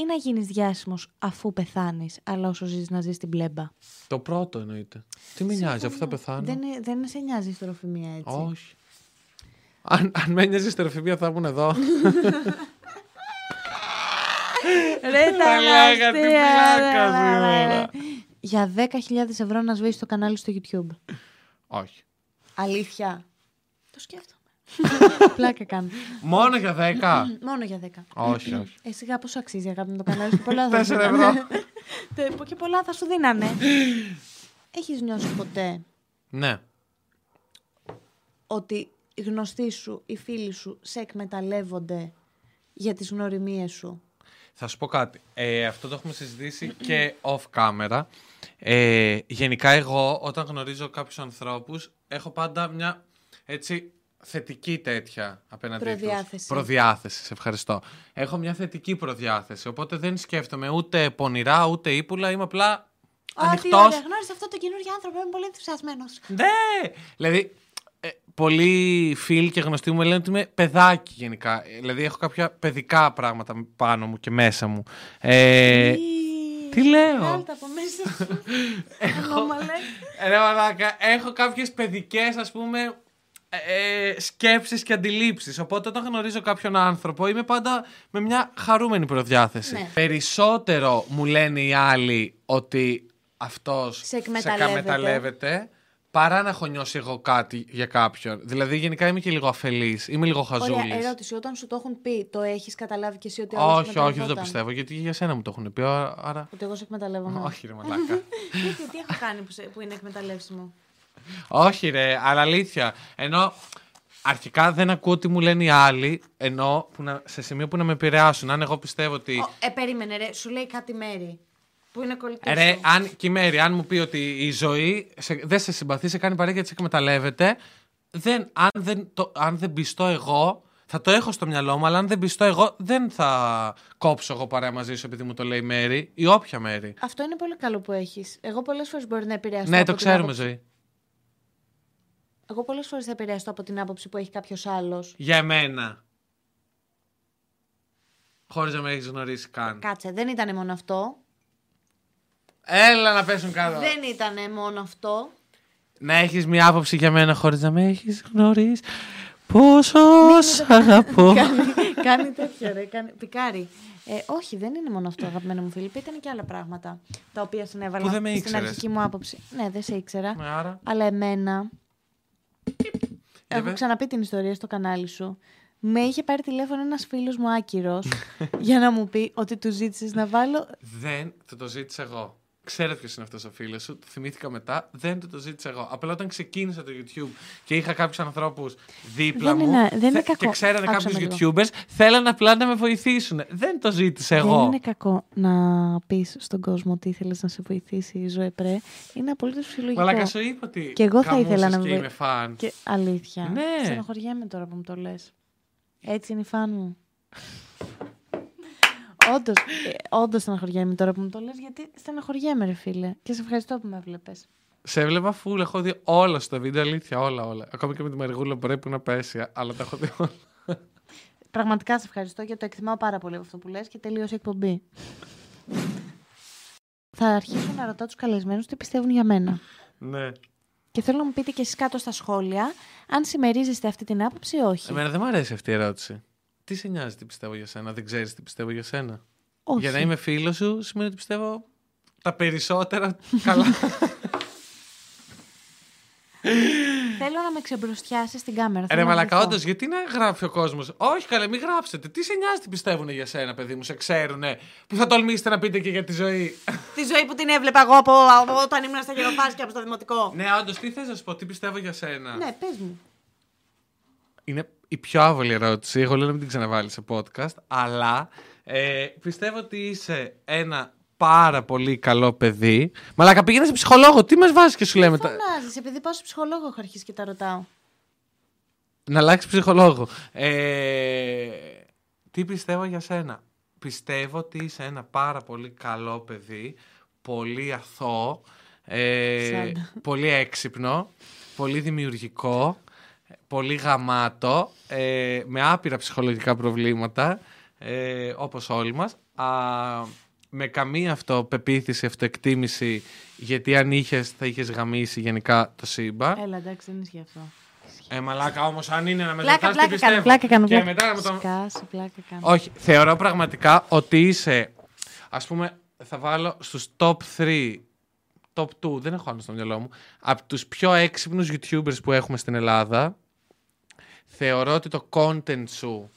ή να γίνεις διάσημος αφού πεθάνεις, αλλά όσο ζεις να ζεις την πλέμπα; Το πρώτο εννοείται. Τι με νοιάζει, αφού θα πεθάνω; Δεν, είναι- δεν σε νοιάζει η στροφημία έτσι; Όχι. Αν, αν με νοιάζει η στεροφημία θα ήμουν εδώ. Ρε τα Θα λέγα, τι αστεία, πλάκα ρε, ρε, ρε. σήμερα. Για 10.000 ευρώ να σβήσεις το κανάλι στο YouTube. Όχι. Αλήθεια. Το σκέφτομαι. Πλάκα κάνω. Μόνο για 10. Μόνο για 10. όχι, όχι. Ε, σιγά πόσο αξίζει αγάπη με το κανάλι σου. Πολλά θα σου Τέσσερα δίνανε. ευρώ. Τε- Και πολλά θα σου δίνανε. Έχεις νιώσει ποτέ Ναι. ότι οι γνωστοί σου, οι φίλοι σου σε εκμεταλλεύονται για τις γνωριμίες σου; Θα σου πω κάτι. Ε, αυτό το έχουμε συζητήσει και off camera. Ε, γενικά εγώ όταν γνωρίζω κάποιους ανθρώπους έχω πάντα μια έτσι θετική τέτοια απέναντί τους. Προδιάθεση. Προδιάθεση, σε ευχαριστώ. Έχω μια θετική προδιάθεση, οπότε δεν σκέφτομαι ούτε πονηρά ούτε ύπουλα, είμαι απλά Ό,τι ανοιχτός. ωραία, γνώρισα αυτό το καινούργιο άνθρωπο, είμαι πολύ ενθουσιασμένος. Ναι! Δηλαδή, ε, πολλοί φίλοι και γνωστοί μου με λένε ότι είμαι παιδάκι γενικά. Ε, Δηλαδή, έχω κάποια παιδικά πράγματα πάνω μου και μέσα μου. Ε, τι λέω; Βγάλ' τα από μέσα σου. Ανώμαλε. ρε μαλάκα, έχω κάποιες παιδικές, ας πούμε, ε, ε, σκέψεις και αντιλήψεις. Οπότε όταν γνωρίζω κάποιον άνθρωπο είμαι πάντα με μια χαρούμενη προδιάθεση. Ναι. Περισσότερο μου λένε οι άλλοι ότι αυτός Σε εκμεταλλεύεται. εκμεταλλεύεται, παρά να έχω νιώσει εγώ κάτι για κάποιον. Δηλαδή γενικά είμαι και λίγο αφελής, είμαι λίγο χαζούλης. Ωραία, ερώτηση. Όταν σου το έχουν πει, το έχεις καταλάβει και εσύ ότι ο άλλος όχι, όχι, δεν το εκμεταλλευόταν; πιστεύω, γιατί για σένα μου το έχουν πει, άρα... άρα- Ότι εγώ σε εκμεταλλεύομαι. όχι ρε μαλάκα. Γιατί, τι έχω κάνει που, σε- που είναι εκμεταλλεύσιμο; Όχι, ρε, αλλά αλήθεια. Ενώ αρχικά δεν ακούω τι μου λένε οι άλλοι, ενώ που να, σε σημείο που να με επηρεάσουν. Αν εγώ πιστεύω ότι. Ο, ε, περίμενε, ρε. Σου λέει κάτι μέρη. Που είναι κολλητός. Ρε, σου. αν και η Μέρη, αν μου πει ότι η ζωή σε, δεν σε συμπαθεί, σε κάνει παρέα και σε εκμεταλλεύεται, δεν, αν, δεν το, αν δεν πιστώ εγώ, θα το έχω στο μυαλό μου, αλλά αν δεν πιστώ εγώ, δεν θα κόψω εγώ παρέα μαζί σου επειδή μου το λέει η Μέρη ή όποια Μέρη. Αυτό είναι πολύ καλό που έχεις. Εγώ πολλές φορές μπορεί να επηρεαστώ. ναι, από το την ξέρουμε, άποψη- ζωή. Εγώ πολλές φορές θα επηρεαστώ από την άποψη που έχει κάποιος άλλος. Για εμένα. Χωρίς να με έχεις γνωρίσει καν. Κάτσε, δεν ήταν μόνο αυτό. Έλα να πέσουν κάτω. Δεν ήταν μόνο αυτό. Να έχεις μια άποψη για μένα χωρίς να με έχεις γνωρίσει. Πόσο σ' αγαπώ. Καλή, κάνει τέτοιο, ρε. Κάνει... Πικάρι. Ε, όχι, δεν είναι μόνο αυτό, αγαπημένο μου Φίλιππ. Ήταν και άλλα πράγματα τα οποία συνέβαλαν Που δεν με στην ήξερες. αρχική μου άποψη. Ναι, δεν σε ήξερα. Ναι, άρα. Αλλά εμένα. Έχω πες. ξαναπεί την ιστορία στο κανάλι σου. Με είχε πάρει τηλέφωνο ένας φίλος μου άκυρος για να μου πει ότι του ζήτησες να βάλω. Δεν το το ζήτησα εγώ. Ξέρω ποιος είναι αυτός ο φίλος σου. Το θυμήθηκα μετά. Δεν το το ζήτησα εγώ. Απλά όταν ξεκίνησα το YouTube και είχα κάποιους ανθρώπους δίπλα Δεν μου. είναι- δεν είναι θε- κακό. Και ξέρανε Άκουσα κάποιους με λίγο. YouTubers, θέλανε απλά να με βοηθήσουν. Δεν το ζήτησα εγώ. Δεν είναι κακό να πεις στον κόσμο ότι ήθελες να σε βοηθήσει η Ζωέ Πρέ. Είναι απολύτως φυσιολογικό. Μαλάκα σου είπα ότι. Και εγώ θα γαμούσες ήθελα να και με- είμαι φαν. Και αλήθεια. Ναι. Στενοχωριέμαι τώρα που μου το λες. Έτσι είναι η φαν μου. Όντως, όντως στενοχωριέμαι τώρα που μου το λες, γιατί στενοχωριέμαι, ρε φίλε. Και σε ευχαριστώ που με έβλεπες. Σε έβλεπα φούλ, έχω δει όλα στο βίντεο, αλήθεια, όλα, όλα. Ακόμη και με τη Μαργούλα που πρέπει να πέσει, αλλά τα έχω δει όλα. Πραγματικά σε ευχαριστώ και το εκτιμάω πάρα πολύ αυτό που λες και τελείωσε η εκπομπή. Θα αρχίσω να ρωτάω τους καλεσμένους τι πιστεύουν για μένα. ναι. Και θέλω να μου πείτε και εσείς κάτω στα σχόλια αν συμμερίζεστε αυτή την άποψη ή όχι. Εμένα δεν μου αρέσει αυτή η ερώτηση. Τι σε νοιάζει τι πιστεύω για σένα, δεν ξέρεις τι πιστεύω για σένα; όχι. Για να είμαι φίλος σου σημαίνει ότι πιστεύω τα περισσότερα καλά. Θέλω να με ξεμπροστιάσεις στην κάμερα. Ρε θέλω να μαλακά, βρεθώ. όντως, γιατί να γράφει ο κόσμος; Όχι, καλέ, μην γράψετε. Τι σε νοιάζει τι πιστεύουν για σένα, παιδί μου, σε ξέρουνε. Που θα τολμήσετε να πείτε και για τη ζωή; Τη ζωή που την έβλεπα εγώ από, από όταν ήμουν στα γεροφάσκια από στο δημοτικό. ναι, όντως, τι θες να σου πω, τι πιστεύω για σένα; ναι, πες μου. Είναι η πιο άβολη ερώτηση. Εγώ λέω να μην την ξαναβάλεις σε podcast. Αλλά ε, πιστεύω ότι είσαι ένα πάρα πολύ καλό παιδί. Μαλάκα, πήγαινε σε ψυχολόγο. Τι μας βάζεις και σου λέμε. τα- Φωνάζεις, επειδή πάω σε ψυχολόγο έχω αρχίσει και τα ρωτάω. Να αλλάξεις ψυχολόγο. Ε, τι πιστεύω για σένα; Πιστεύω ότι είσαι ένα πάρα πολύ καλό παιδί, πολύ αθώο, ε, Σάντα. πολύ έξυπνο, πολύ δημιουργικό, πολύ γαμάτο, ε, με άπειρα ψυχολογικά προβλήματα, ε, όπως όλοι μας. Α, με καμία αυτοπεποίθηση, αυτοεκτίμηση, γιατί αν είχες θα είχες γαμίσει γενικά το σύμπαν. Έλα, εντάξει, δεν ισχύει αυτό. Ε, μαλάκα όμως, αν είναι να με Πλάκα, ρωτάς τι πλάκα κάνω, πιστεύω. πλάκα κάνω. Και πλάκα. μετά να με το. Σκάσε, πλάκα κάνω. Όχι, θεωρώ πραγματικά ότι είσαι. Α πούμε, θα βάλω στους top 3. Top 2, δεν έχω άλλο στο μυαλό μου. Από τους πιο έξυπνους YouTubers που έχουμε στην Ελλάδα, θεωρώ ότι το content σου,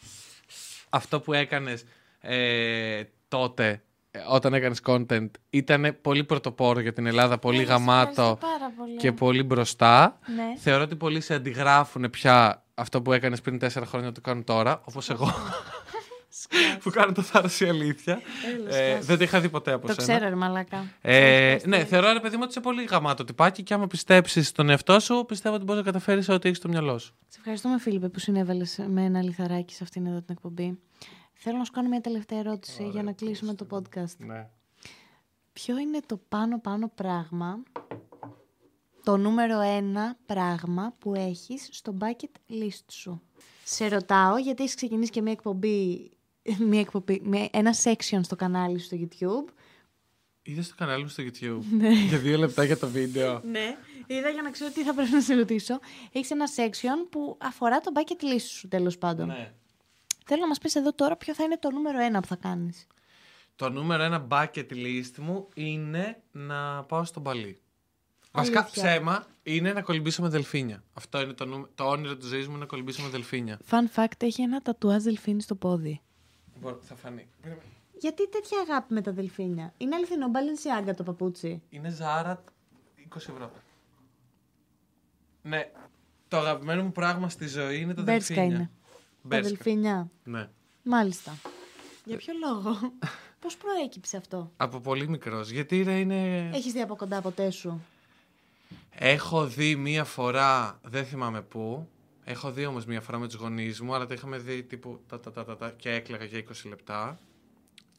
αυτό που έκανες ε, τότε, ε, όταν έκανες content, ήταν πολύ πρωτοπόρο για την Ελλάδα, πολύ Ε, σε ευχαριστώ γαμάτο πάρα πολύ. και πολύ μπροστά. Ναι. Θεωρώ ότι πολλοί σε αντιγράφουν πια αυτό που έκανες πριν τέσσερα χρόνια το κάνουν τώρα, όπως εγώ που κάνω το θάρρος η αλήθεια. Έλα, Ε, σκάσε. δεν το είχα δει ποτέ από Το σένα. ξέρω, ρε μαλάκα. Ε, ναι, θεωρώ ρε παιδί μου ότι είσαι πολύ γαμάτο τυπάκι και άμα πιστέψεις στον εαυτό σου, πιστεύω ότι μπορείς να καταφέρεις ό,τι έχεις στο μυαλό σου. Σε ευχαριστούμε, Φίλιππε, που συνέβαλες με ένα λιθαράκι σε αυτήν εδώ την εκπομπή. Θέλω να σου κάνω μια τελευταία ερώτηση για να κλείσουμε το podcast. Ναι. Ποιο είναι το πάνω-πάνω πράγμα, το νούμερο ένα πράγμα που έχεις στο bucket list σου; Σε ρωτάω γιατί έχεις ξεκινήσει και μια εκπομπή, μια εκπομπή μια, ένα section στο κανάλι σου στο YouTube. Είδες το κανάλι μου στο YouTube Ναι. για δύο λεπτά για το βίντεο. Ναι, είδα για να ξέρω τι θα πρέπει να σε ρωτήσω. Έχεις ένα section που αφορά το bucket list σου τέλος πάντων. ναι. Θέλω να μας πεις εδώ τώρα ποιο θα είναι το νούμερο ένα που θα κάνεις. Το νούμερο ένα bucket list μου είναι να πάω στον Παλί. Βασικά Αλήθεια. ψέμα είναι να κολυμπήσω με δελφίνια. Αυτό είναι το, νούμε- το όνειρο της ζωής μου να κολυμπήσω με δελφίνια. Fun fact, έχει ένα τατουάζ δελφίνι στο πόδι. Μπορώ, θα φανεί. Περίμενε. Γιατί τέτοια αγάπη με τα δελφίνια; Είναι αληθινό Balenciaga το παπούτσι. Είναι Ζάρα 20 ευρώ. Ναι, το αγαπημένο μου πράγμα στη ζωή είναι τα Μπέρσκα δελφίνια. είναι. Τα Μπέρσκα. δελφίνια. Ναι. Μάλιστα. Για ποιο λόγο; Πώς προέκυψε αυτό; Από πολύ μικρός. Γιατί ρε, είναι... Έχεις δει από κοντά ποτέ σου; Έχω δει μία φορά, δεν θυμάμαι πού. Έχω δει όμως μία φορά με τους γονείς μου, αλλά τα είχαμε δει τύπου τα, τα, τα, τα, τα, και έκλαιγα για 20 λεπτά.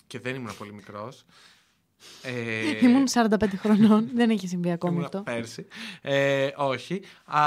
Και δεν ήμουν πολύ μικρός. Ε, Ήμουν 45 χρονών. Δεν έχει συμβεί ακόμη ήμουνα αυτό. Πέρσι. Ε, όχι. Α,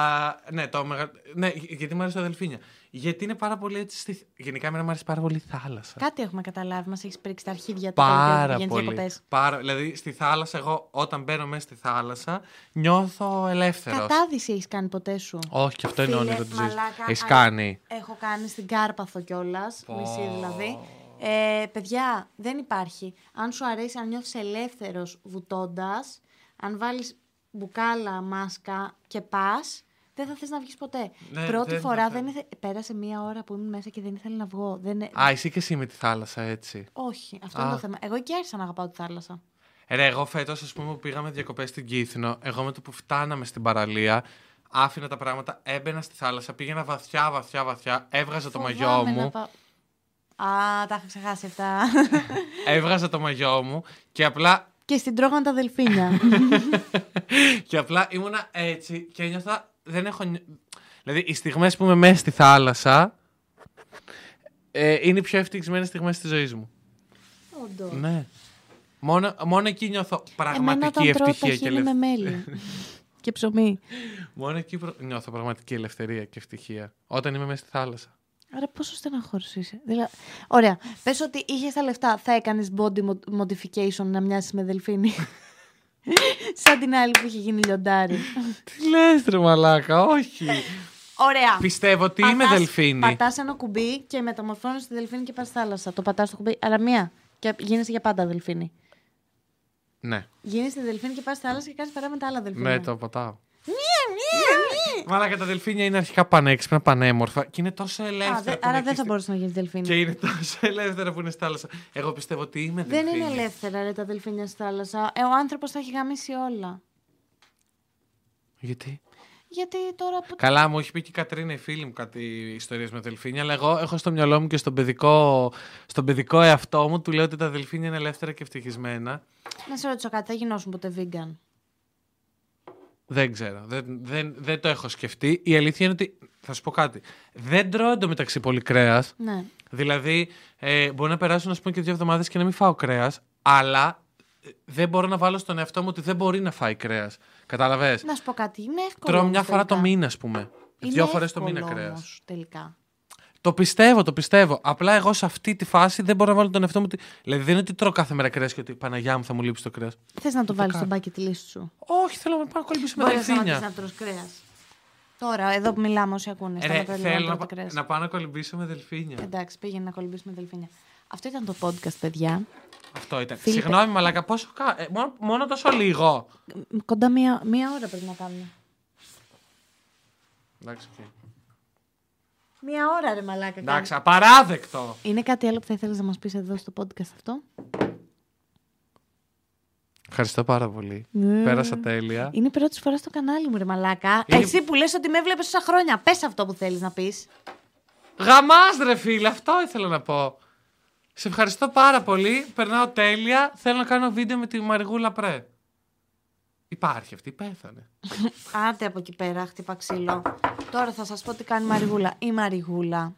ναι, το μεγα... ναι, γιατί μου αρέσει τα δελφίνια. Γιατί είναι πάρα πολύ έτσι. Στη... Γενικά, εμένα μου αρέσει πάρα πολύ η θάλασσα. Κάτι έχουμε καταλάβει. Μας έχεις πρίξει τα αρχίδια του Πάρα για πολύ. διακοπές. Πάρα... Δηλαδή, στη θάλασσα, εγώ όταν μπαίνω μέσα στη θάλασσα, νιώθω ελεύθερος. Κατάδυση έχεις κάνει ποτέ σου; Όχι, και αυτό είναι Φίλε, όνειρο τη ζωή. μαλάκα, Έχεις α- κάνει. Έχω κάνει στην Κάρπαθο κιόλας. Πω. Μισή δηλαδή. Ε, παιδιά, δεν υπάρχει. Αν σου αρέσει, αν νιώθεις ελεύθερος βουτώντας, αν βάλεις μπουκάλα, μάσκα και πας, δεν θα θες να βγεις ποτέ. Ναι, Πρώτη δεν θα φορά θέλω. δεν ήθε... πέρασε μία ώρα που ήμουν μέσα και δεν ήθελα να βγω. Δεν... Α, εσύ και εσύ με τη θάλασσα, έτσι. Όχι, αυτό Α. είναι το θέμα. Εγώ εκεί άρχισα να αγαπάω τη θάλασσα. Ε, Ρε, εγώ φέτος, ας πούμε, που πήγαμε διακοπές στην Κύθινο, εγώ με το που φτάναμε στην παραλία, άφηνα τα πράγματα, έμπαινα στη θάλασσα, πήγαινα βαθιά, βαθιά, βαθιά, έβγαζα το μαγιό Φοβάμαι μου. να πάω- Α, τα είχα ξεχάσει αυτά. Έβγαζα το μαγιό μου και απλά, και στην τρώγαν τα δελφίνια. και απλά ήμουνα έτσι και ένιωθα. Δεν έχω. νι- Δηλαδή, οι στιγμές που είμαι μέσα στη θάλασσα ε, είναι οι πιο ευτυχισμένες στιγμές της ζωής μου. Όντως. Ναι. Μόνο, μόνο εκεί νιώθω Εμένα πραγματική όταν τρώω τα ευτυχία και χείλη με ελευθερία. μέλι. και ψωμί. Μόνο εκεί προ- νιώθω πραγματική ελευθερία και ευτυχία. Όταν είμαι μέσα στη θάλασσα. Άρα πόσο στεναχώρος είσαι. Δηλαδή... Ωραία. Πες ότι είχες τα λεφτά, θα έκανες body mo- modification να μοιάσεις με δελφίνι. Σαν την άλλη που είχε γίνει λιοντάρι. Τι λες ρε μαλάκα, όχι. Ωραία. Πιστεύω ότι είμαι Πατάς- δελφίνι. Πατάς ένα κουμπί και μεταμορφώνεις τη δελφίνι και πας στη θάλασσα. Το πατάς το κουμπί, αλλά μία. Και γίνεσαι για πάντα δελφίνι. Ναι, Γίνεσαι δελφίνι και πας στη θάλασσα και κάνεις παρέα με τα άλλα δελφίνια. ναι, το πατάω. Μαλάκα τα δελφίνια είναι αρχικά πανέξυπνα, πανέμορφα και είναι τόσο Α, ελεύθερα. δε- που άρα είναι δεν εκεί θα στη- μπορούσε να γίνεις δελφίνι. Και είναι τόσο ελεύθερα που είναι στη θάλασσα. Εγώ πιστεύω ότι είμαι Δεν δελφίνι. είναι ελεύθερα ρε, τα δελφίνια στη θάλασσα. Ε, ο άνθρωπος θα έχει γαμίσει όλα. Γιατί; Γιατί τώρα. που- Καλά, μου έχει πει και η Κατρίνα, η φίλη μου, κάτι ιστορίες με δελφίνια, αλλά εγώ έχω στο μυαλό μου και στον παιδικό, στον παιδικό εαυτό μου του λέω ότι τα δελφίνια είναι ελεύθερα και ευτυχισμένα. Να σε ρωτήσω κάτι, θα γινώσουν ποτέ vegan; Δεν ξέρω. Δεν, δεν, δεν το έχω σκεφτεί. Η αλήθεια είναι ότι. Θα σου πω κάτι. Δεν τρώω εντωμεταξύ πολύ κρέας. Ναι. Δηλαδή, ε, μπορεί να περάσουν ας πούμε, και δύο εβδομάδες και να μην φάω κρέας, αλλά ε, δεν μπορώ να βάλω στον εαυτό μου ότι δεν μπορεί να φάει κρέας. Κατάλαβες; Να σου πω κάτι, είναι εύκολο. Τρώω όμως μια φορά το τελικά. μήνα, ας πούμε. Είναι δύο φορές το εύκολο μήνα κρέας. όμως, τελικά. Το πιστεύω, το πιστεύω. Απλά εγώ σε αυτή τη φάση δεν μπορώ να βάλω τον εαυτό μου. Ότι... Δηλαδή δεν είναι ότι τρώω κάθε μέρα κρέας και ότι Παναγιά μου θα μου λείψει το κρέας. Θες να το βάλεις κάνω. στον bucket list σου; Όχι, θέλω να πάω να κολυμπήσω με Μπορείς να σταματήσεις δελφίνια. να τρως κρέας. Τώρα, εδώ που μιλάμε, όσοι ακούνε. Ε, σταματάτε ρε, λίγο θέλω να, τρώτε πα- κρέας. να πάω να κολυμπήσω με δελφίνια. Εντάξει, πήγαινε να κολυμπήσουμε δελφίνια. Αυτό ήταν το podcast, παιδιά. Αυτό ήταν. Φίλιππε. Συγγνώμη, μαλάκα, πόσο. κα- Ε, μόνο, μόνο τόσο λίγο. Μ, Κοντά μία, μία ώρα πρέπει να κάνουμε. Εντάξει, οκ. Μία ώρα, ρε μαλάκα. Εντάξει, απαράδεκτο. Είναι κάτι άλλο που θα ήθελες να μας πεις εδώ στο podcast αυτό; Ευχαριστώ πάρα πολύ. Ναι. Πέρασα τέλεια. Είναι η πρώτη φορά στο κανάλι μου, ρε μαλάκα. Είναι- Εσύ που λες ότι με έβλεπε τόσα χρόνια. Πες αυτό που θέλεις να πεις. Γαμάς ρε φίλε, αυτό ήθελα να πω. Σε ευχαριστώ πάρα πολύ. Περνάω τέλεια. Θέλω να κάνω βίντεο με τη Μαριγούλα Πρέ. Υπάρχει αυτή, πέθανε. Άντε από εκεί πέρα, χτύπα ξύλο. Τώρα θα σας πω τι κάνει η Μαριγούλα. Η Μαριγούλα